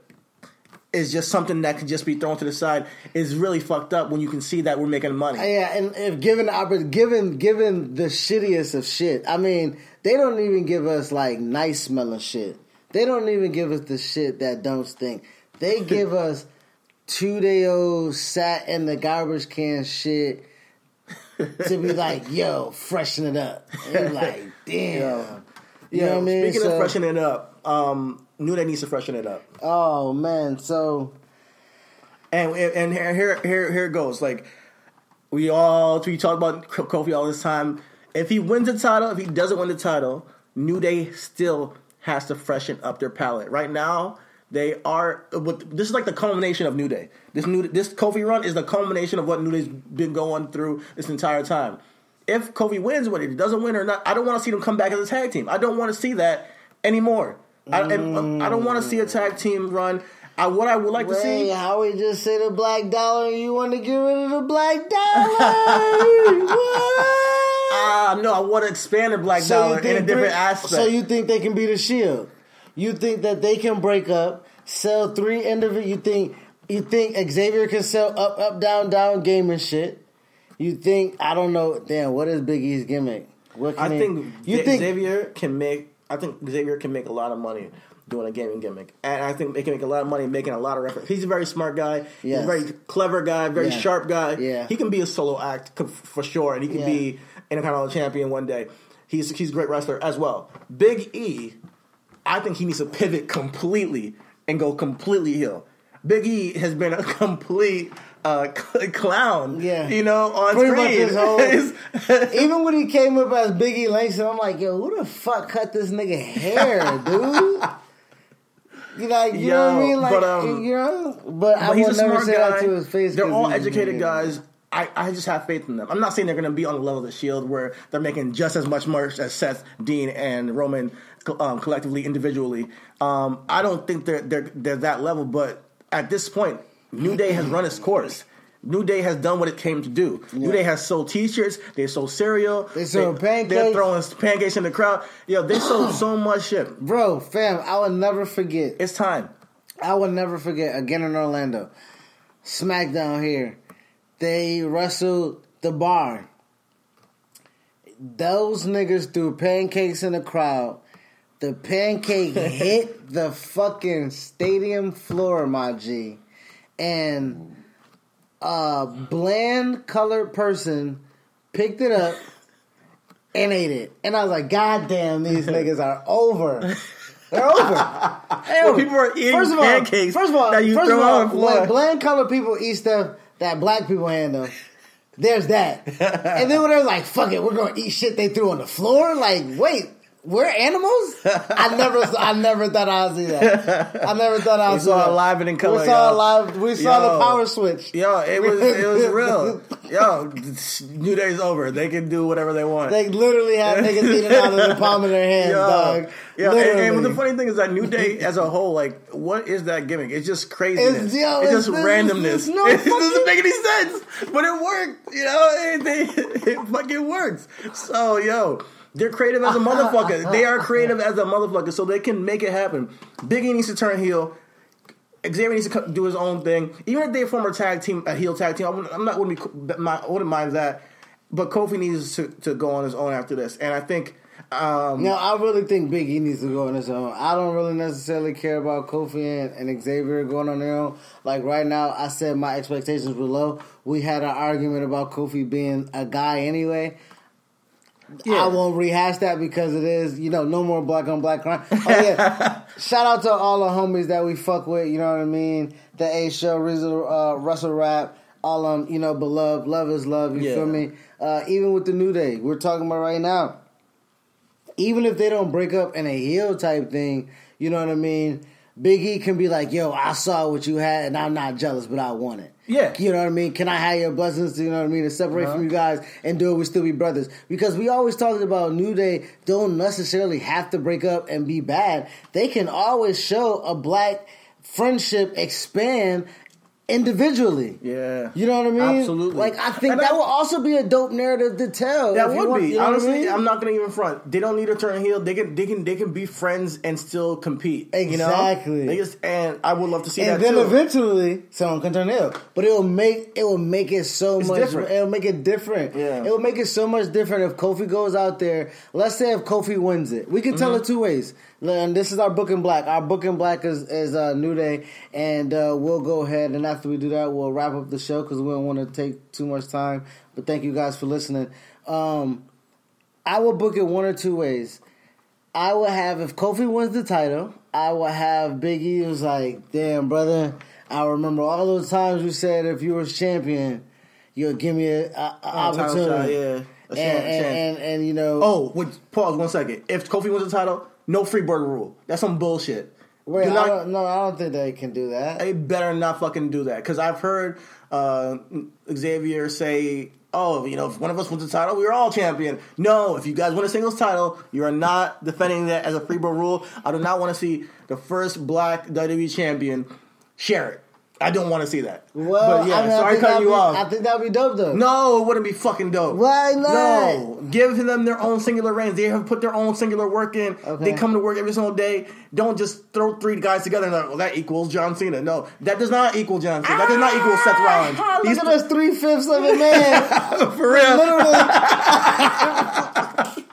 is just something that can just be thrown to the side is really fucked up when you can see that we're making money. Yeah, and if given the given given the shittiest of shit, I mean, they don't even give us like nice smelling shit. They don't even give us the shit that don't stink. They give us two day old sat in the garbage can shit to be like, yo, freshen it up. And like, damn. You know what I mean? Speaking So- of freshening it up, um, New Day needs to freshen it up. Oh man, so And and here here here, here it goes. Like we all we talk about Kofi all this time. If he wins the title, if he doesn't win the title, New Day still has to freshen up their palette. Right now, they are. This is like the culmination of New Day. This new this Kofi run is the culmination of what New Day's been going through this entire time. If Kofi wins, whether he doesn't win or not, I don't want to see them come back as a tag team. I don't want to see that anymore. I, I don't want to see a tag team run. I, what I would like to see. How we just say the black dollar and you want to get rid of the black dollar? what? Ah, no, I want to expand the black dollar in a different aspect. So you think they can be the shield? You think that they can break up, sell three individual? You think you think Xavier can sell up, up, down, down game and shit? You think I don't know? Damn, what is Big E's gimmick? What can I he- think you Xa- think Xavier can make. I think Xavier can make a lot of money doing a gaming gimmick, and I think they can make a lot of money making a lot of references. He's a very smart guy. He's a very clever guy. Very Yeah. sharp guy. Yeah. he can be a solo act for sure, and he can Yeah. be Intercontinental champion one day. He's he's a great wrestler as well. Big E, I think he needs to pivot completely and go completely heel. Big E has been a complete uh, cl- clown. Yeah. you know, on Pretty screen. his whole- Even when he came up as Biggie Langston, I'm like, yo, who the fuck cut this nigga hair, dude? You like, you know what I mean? Like, but, um, you know, but, I will never say guy. that to his face. They're all educated guys. I, I just have faith in them. I'm not saying they're going to be on the level of the Shield where they're making just as much merch as Seth, Dean, and Roman um, collectively, individually. Um, I don't think they're, they're they're that level. But at this point, New Day has run its course. New Day has done what it came to do. New Day has sold T-shirts. They sold cereal. They sold pancakes. They're throwing pancakes in the crowd. Yo, they sold so much shit. Bro, fam, I will never forget. It's time. I will never forget again in Orlando. SmackDown here. They wrestled the bar. Those niggas threw pancakes in the crowd. The pancake hit the fucking stadium floor, my G. And a bland colored person picked it up and ate it. And I was like, God damn, these niggas are over. They're over. Hey, Well, people are eating first of all, pancakes First of all, that you first throw of all, on the floor. when bland colored people eat stuff that black people hand them, there's that. and then when they're like, "Fuck it, we're gonna eat shit they threw on the floor," like, wait. We're animals. I never, I never thought I'd see that. I never thought I'd see saw that. it live and in color, We saw it live. We saw Yo. the power switch. Yo, it was it was real. Yo, New Day's over. They can do whatever they want. They literally have niggas eating out of the palm of their hands, Yo, dog. yo, and, and the funny thing is that New Day as a whole, like, what is that gimmick? It's just craziness. It's- yo, it's, it's- just it's- randomness. it's no it fucking- doesn't make any sense, but it worked. You know, it, they, it fucking works. So, yo. They're creative as a motherfucker. They are creative as a motherfucker, so they can make it happen. Biggie needs to turn heel. Xavier needs to do his own thing. Even if they form a tag team, a heel tag team, I wouldn't, I'm not wouldn't be my, wouldn't mind that. But Kofi needs to, to go on his own after this, and I think um, No, I really think Big E needs to go on his own. I don't really necessarily care about Kofi and, and Xavier going on their own. Like right now, I said my expectations were low. We had an argument about Kofi being a guy anyway. I won't rehash that because it is, you know, no more black on black crime. Oh yeah, shout out to all the homies that we fuck with. You know what I mean? The A Show, uh, Russell Rap, all um, you know, beloved, love is love. You Yeah. feel me? Uh, even with the New Day, we're talking about right now even if they don't break up in a heel type thing, you know what I mean? Big E can be like, yo, I saw what you had and I'm not jealous, but I want it. Yeah. You know what I mean? Can I have your blessings, you know what I mean, to separate Uh-huh. from you guys and do it, we still be brothers? Because we always talked about New Day don't necessarily have to break up and be bad. They can always show a black friendship expand individually. Yeah. You know what I mean? Absolutely. Like I think And that I- will also be a dope narrative to tell. That would want- be you know what I honestly. mean? I'm not gonna even front. They don't need to turn heel. They can. They can. They can be friends and still compete. You know? Exactly. They just and I would love to see and that then too. eventually someone can turn ill. But it will make it will make it so It's much. different. It'll make it different. Yeah. It will make it so much different if Kofi goes out there. Let's say if Kofi wins it, we can tell Mm-hmm. it two ways. And this is our book in black. Our book in black is is uh, New Day, and uh, we'll go ahead and after we do that, we'll wrap up the show because we don't want to take too much time. But thank you guys for listening. Um, I will book it one or two ways. I will have if Kofi wins the title, I will have Big E was like, "Damn, brother, I remember all those times you said if you were champion, you'll give me a, a, a Oh, opportunity." shot, yeah. A and, and, and and you know, Oh, wait, pause one second. If Kofi wins the title, no free bird rule. That's some bullshit. wait, Do I don't, no, I don't think they can do that. they better not fucking do that because I've heard uh, Xavier say, "Oh, you know, if one of us wins the title, we are all champion." No, if you guys win a singles title, you are not defending that as a free bird rule. I do not want to see the first black WWE champion share it. I don't want to see that. well, but yeah, I mean, sorry cutting that'd you be, off. I think that'd be dope though. No, it wouldn't be fucking dope. Why not? No, give them their own singular reigns. They have put their own singular work in. Okay. They come to work every single day. Don't just throw three guys together and like, well, that equals John Cena. No, that does not equal John Cena. That does not equal Seth Rollins. Ah, look These at us, three fifths of a man. for real. Literally,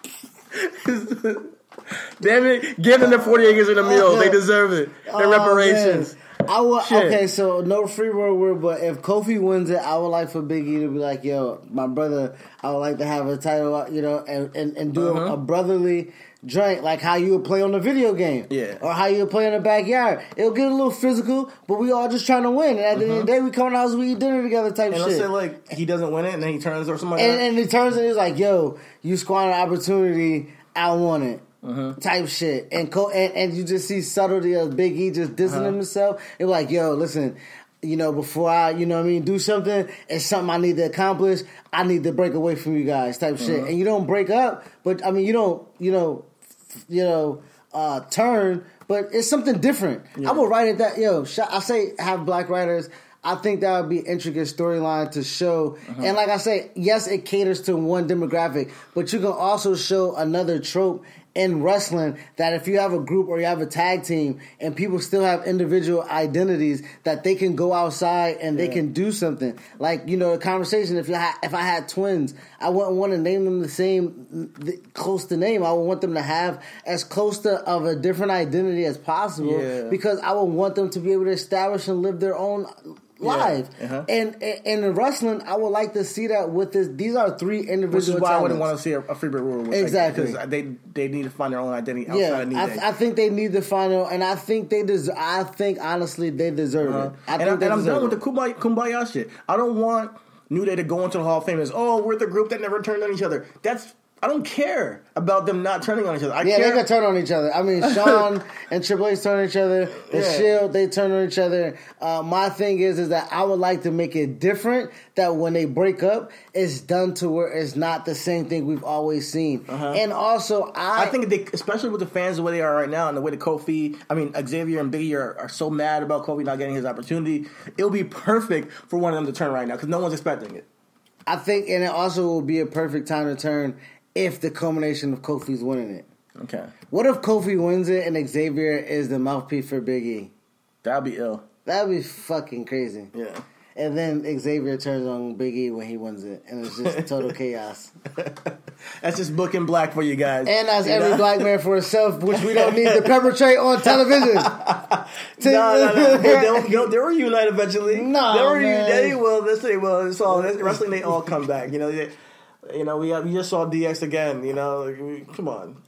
Damn it, give them the forty acres and a meal. They deserve it. Their Oh, reparations. man. I will. Shit. Okay, so no free world word, but if Kofi wins it, I would like for Big E to be like, "Yo, my brother, I would like to have a title, uh, you know, and and, and do a, a brotherly drink like how you would play on the video game, Yeah. or how you would play in the backyard. It'll get a little physical, but we all just trying to win. And at the end of the uh-huh. day, we come in the house, we eat dinner together, type And shit. let's say like he doesn't win it, and then he turns or something like and, and he turns and he's like, "Yo, you squandered an opportunity. I want it." Uh-huh. Type shit, and, co- and and you just see subtlety of Big E just dissing uh-huh. himself. It's like, yo, listen, you know, before I, you know, what I mean, do something, it's something I need to accomplish. I need to break away from you guys, type shit. Uh-huh. And you don't break up, but I mean, you don't, you know, f- you know, uh, turn, but it's something different. I would write it that, yo, sh- I say have black writers. I think that would be intricate storyline to show. And like I say, yes, it caters to one demographic, but you can also show another trope in wrestling that if you have a group or you have a tag team and people still have individual identities that they can go outside and they can do something. Like you know the conversation if you ha- if I had twins I wouldn't want to name them the same th- close to name. I would want them to have as close to of a different identity as possible Yeah. because I would want them to be able to establish and live their own live. uh-huh. And and in wrestling, I would like to see that with this. These are three individual. Which is why I wouldn't want to see a, a Freebird rule. With, Exactly. Because they they need to find their own identity outside Yeah, of New Day. I, I think they need to the final, and I think they deserve. I think honestly, they deserve it. I and, think I, and I'm done with the kumbaya, kumbaya shit. I don't want New Day to go into the Hall of Fame as, oh, we're the group that never turned on each other. That's I don't care about them not turning on each other. I Yeah, care. they can turn on each other. I mean, Shawn and Triple H turn on each other. The Yeah. Shield, they turn on each other. Uh, my thing is, is that I would like to make it different. That when they break up, it's done to where it's not the same thing we've always seen. And also, I, Uh-huh. I think they, especially with the fans the way they are right now, and the way the Kofi, I mean Xavier and Biggie are, are so mad about Kofi not getting his opportunity. It'll be perfect for one of them to turn right now because no one's expecting it. I think, and it also will be a perfect time to turn if the culmination of Kofi's winning it. Okay, What if Kofi wins it and Xavier is the mouthpiece for Big E? that'll be ill. That'd be fucking crazy. Yeah. And then Xavier turns on Big E when he wins it, and it's just total chaos. That's just booking black for you guys. And that's You every know? black man for himself, which we don't need to perpetrate on television. No, no, no. They'll, they'll, they'll reunite eventually. No, they'll reunite. They will. This they will. It's all wrestling. They all come back. You know. They, you know. We have, we just saw DX again. You know. like, we- come on.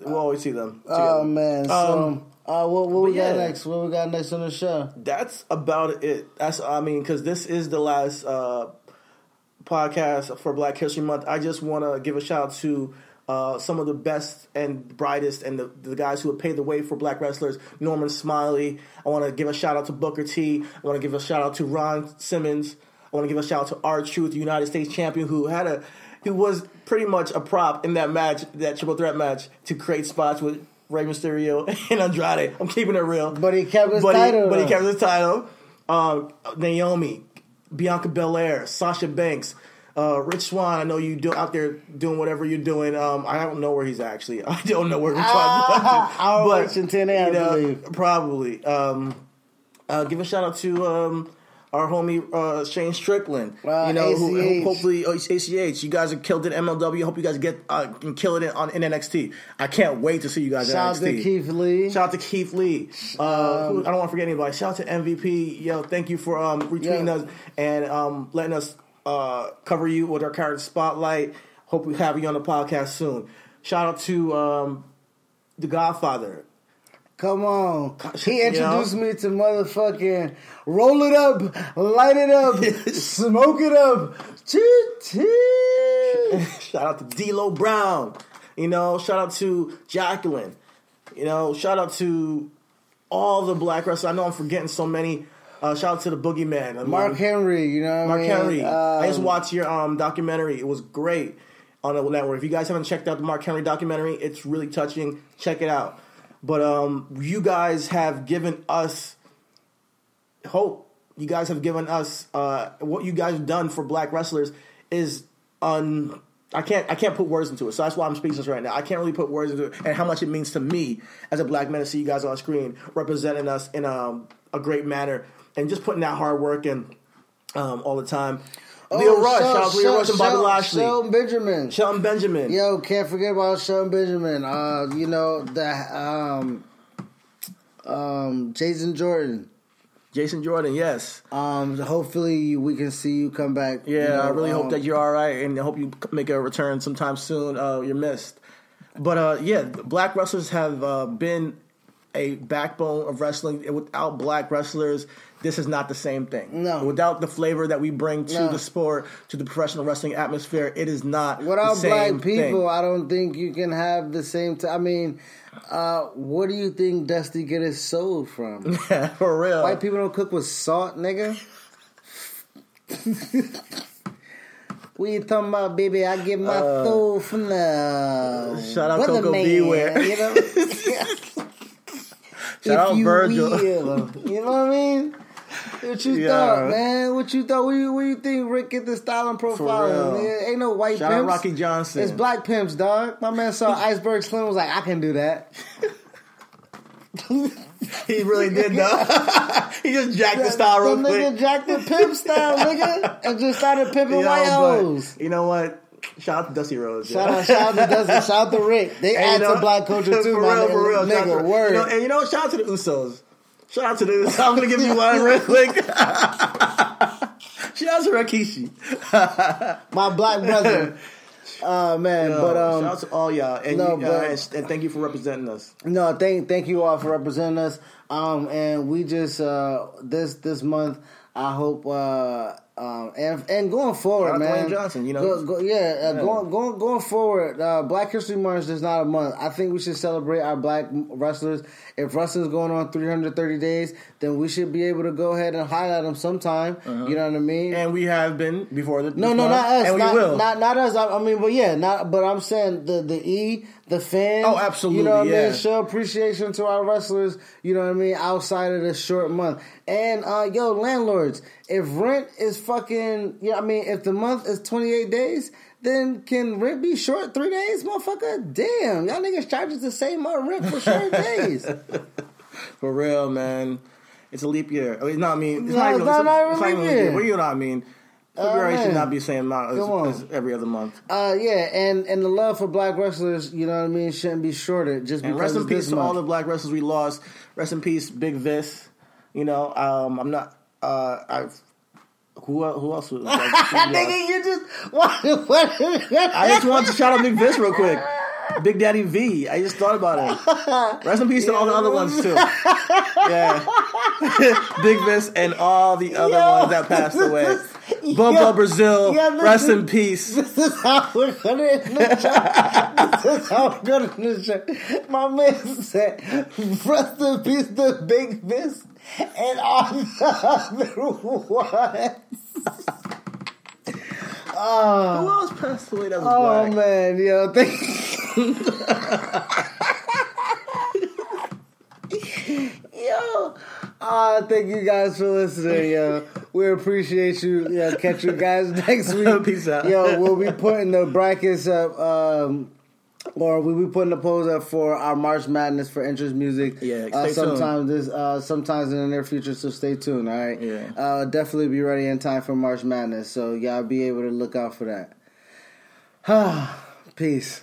We'll always see them. Oh man! So, Um, uh, what, what we got yeah. next? What we got next on the show? that's about it. That's I mean, because this is the last uh, podcast for Black History Month. I just want to give a shout out to uh, some of the best and brightest and the, the guys who have paved the way for Black wrestlers. Norman Smiley. I want to give a shout out to Booker T. I want to give a shout out to Ron Simmons. I want to give a shout out to R Truth, United States champion, who had a who was pretty much a prop in that match, that triple threat match, to create spots with Rey Mysterio and Andrade. I'm keeping it real. But he kept his But he- title, but he kept his title. Um, Naomi, Bianca Belair, Sasha Banks, uh, Rich Swann. I know you do out there doing whatever you're doing. Um, I don't know where he's actually. I don't know where Rich Swann's I'll but, watch in 10 I you know, believe. Probably. Um, uh, give a shout out to um, our homie uh, Shane Strickland. Uh, you know, who, who hopefully oh, ACH. You guys have killed it. MLW. Hope you guys get uh, can kill it on in NXT. I can't wait to see you guys. Shout out to Keith Lee. Shout out to Keith Lee. Uh, who- I don't want to forget anybody. Shout out to MVP. Yo, thank you for um, retweeting Yeah. us and um, letting us uh, cover you with our character spotlight. Hope we have you on the podcast soon. Shout out to um, the Godfather. Come on. He You introduced know? me to motherfucking roll it up, light it up, smoke it up. Shout out to D'Lo Brown. You know, shout out to Jacqueline. You know, shout out to all the black wrestlers. I know I'm forgetting so many. Uh, shout out to the Boogeyman. I mean, Mark Henry, you know Mark I mean? Henry. I just Um, watched your um, documentary. It was great on the network. If you guys haven't checked out the Mark Henry documentary, it's really touching. Check it out. But um, you guys have given us hope. You guys have given us uh, what you guys have done for black wrestlers is un. I can't I can't put words into it. So that's why I'm speechless right now. I can't really put words into it and how much it means to me as a black man to see you guys on screen representing us in um, a great manner and just putting that hard work in um, all the time. Lio oh, Rush, Shel- shout out to Lio Shel- Rush and Bobby Shel- Lashley, Shelton Benjamin. Shelton Benjamin. Yo, can't forget about Shelton Benjamin. Uh, you know the um, um, Jason Jordan. Jason Jordan, yes. Um, hopefully we can see you come back. Yeah, you know, I really hope um, that you're all right, and I hope you make a return sometime soon. Uh, you're missed, but uh, yeah, black wrestlers have uh, been a backbone of wrestling. Without black wrestlers, this is not the same thing. No. without the flavor that we bring to No. the sport, to the professional wrestling atmosphere, it is not Without the same black people, thing. I don't think you can have the same. T- I mean, uh, what do you think Dusty get his soul from? For real, White people don't cook with salt, nigga. what you talking about, baby? I get my soul from the Uh, shout out Coco man, Beware. You know, Shout out you Virgil. will. You know what I mean? What you Yeah. thought, man? What you thought? What you, what you think Ric get the style and profile? Nigga, Ain't no white Shout out pimps. Rocky Johnson. It's black pimps, dog. My man saw Iceberg Slim was like, I can do that. he really did though. he just jacked the style real the quick. nigga jacked the pimp style, nigga, and just started pimping Yo, white hoes. You know what? Shout out to Dusty Rhodes. Shout out, shout out to Dusty, shout out to Ric. They And add you know, to black culture too, for my real, nigga. for real. Nigga to- word. You know, and you know, what? shout out to the Usos. Shout out to this. I'm gonna give you one real quick. Shout out to Rikishi. My black brother. Oh man, Yo, but um, shout out to all y'all, and, no, you, but- uh, and, and thank you for representing us. No, thank thank you all for representing us. Um, and we just uh this this month, I hope uh um and and going forward, man. Dwayne Johnson, you know. Go, go, yeah, uh, going going going forward. Uh, Black History Month is not a month. I think we should celebrate our black wrestlers. If wrestling's going on 330 days, then we should be able to go ahead and highlight them sometime. You know what I mean? Uh-huh. And we have been before the No, no, month, not us. and we will. Not, not us. I, I mean, but yeah, not. But I'm saying the the E, the fans. Oh, absolutely, You know what I mean? Show appreciation to our wrestlers. You know what I mean? Outside of this short month, and uh, yo, landlords, if rent is fucking, you know, I mean, if the month is 28 days. Then can rent be short three days, motherfucker? Damn, y'all niggas charge us the same amount of rent for short days. For real, man. It's a leap year. I mean, no, I mean, it's No, not it's not- it's not even not leap even year. Well, you know what I mean. February man. should not be same amount as, as every other month. Uh, yeah, and and the love for black wrestlers, you know what I mean, shouldn't be shorted just And because rest in peace to all the black wrestlers we lost. Rest in peace, Big Vis. You know, um, I'm not. Uh, I've who who else was? Like. Nigga, you just what? what I just wanted to shout out Big Vis real quick. Big Daddy V. I just thought about him. Rest in peace to all the other ones too. Yeah, Big Vis and all the other Yo, ones that passed away. Yo, Bobo Brazil. yeah, listen. rest in peace. This is how we're gonna end the show. this is how we're gonna end the show. My man said, "Rest in peace, the big miss and all the other ones." oh, Who else passed away that was oh black? man, yo, thank Yo, uh, thank you guys for listening. Yo, we appreciate you. Yo, catch you guys next week. Peace out. Yo, we'll be putting the brackets up, um, or we'll be putting the polls up for our March Madness for interest music. Yeah, uh, tuned. sometimes this, uh, sometimes in the near future. So stay tuned. All right. Yeah. Uh, definitely be ready in time for March Madness. So y'all be able to look out for that. Peace.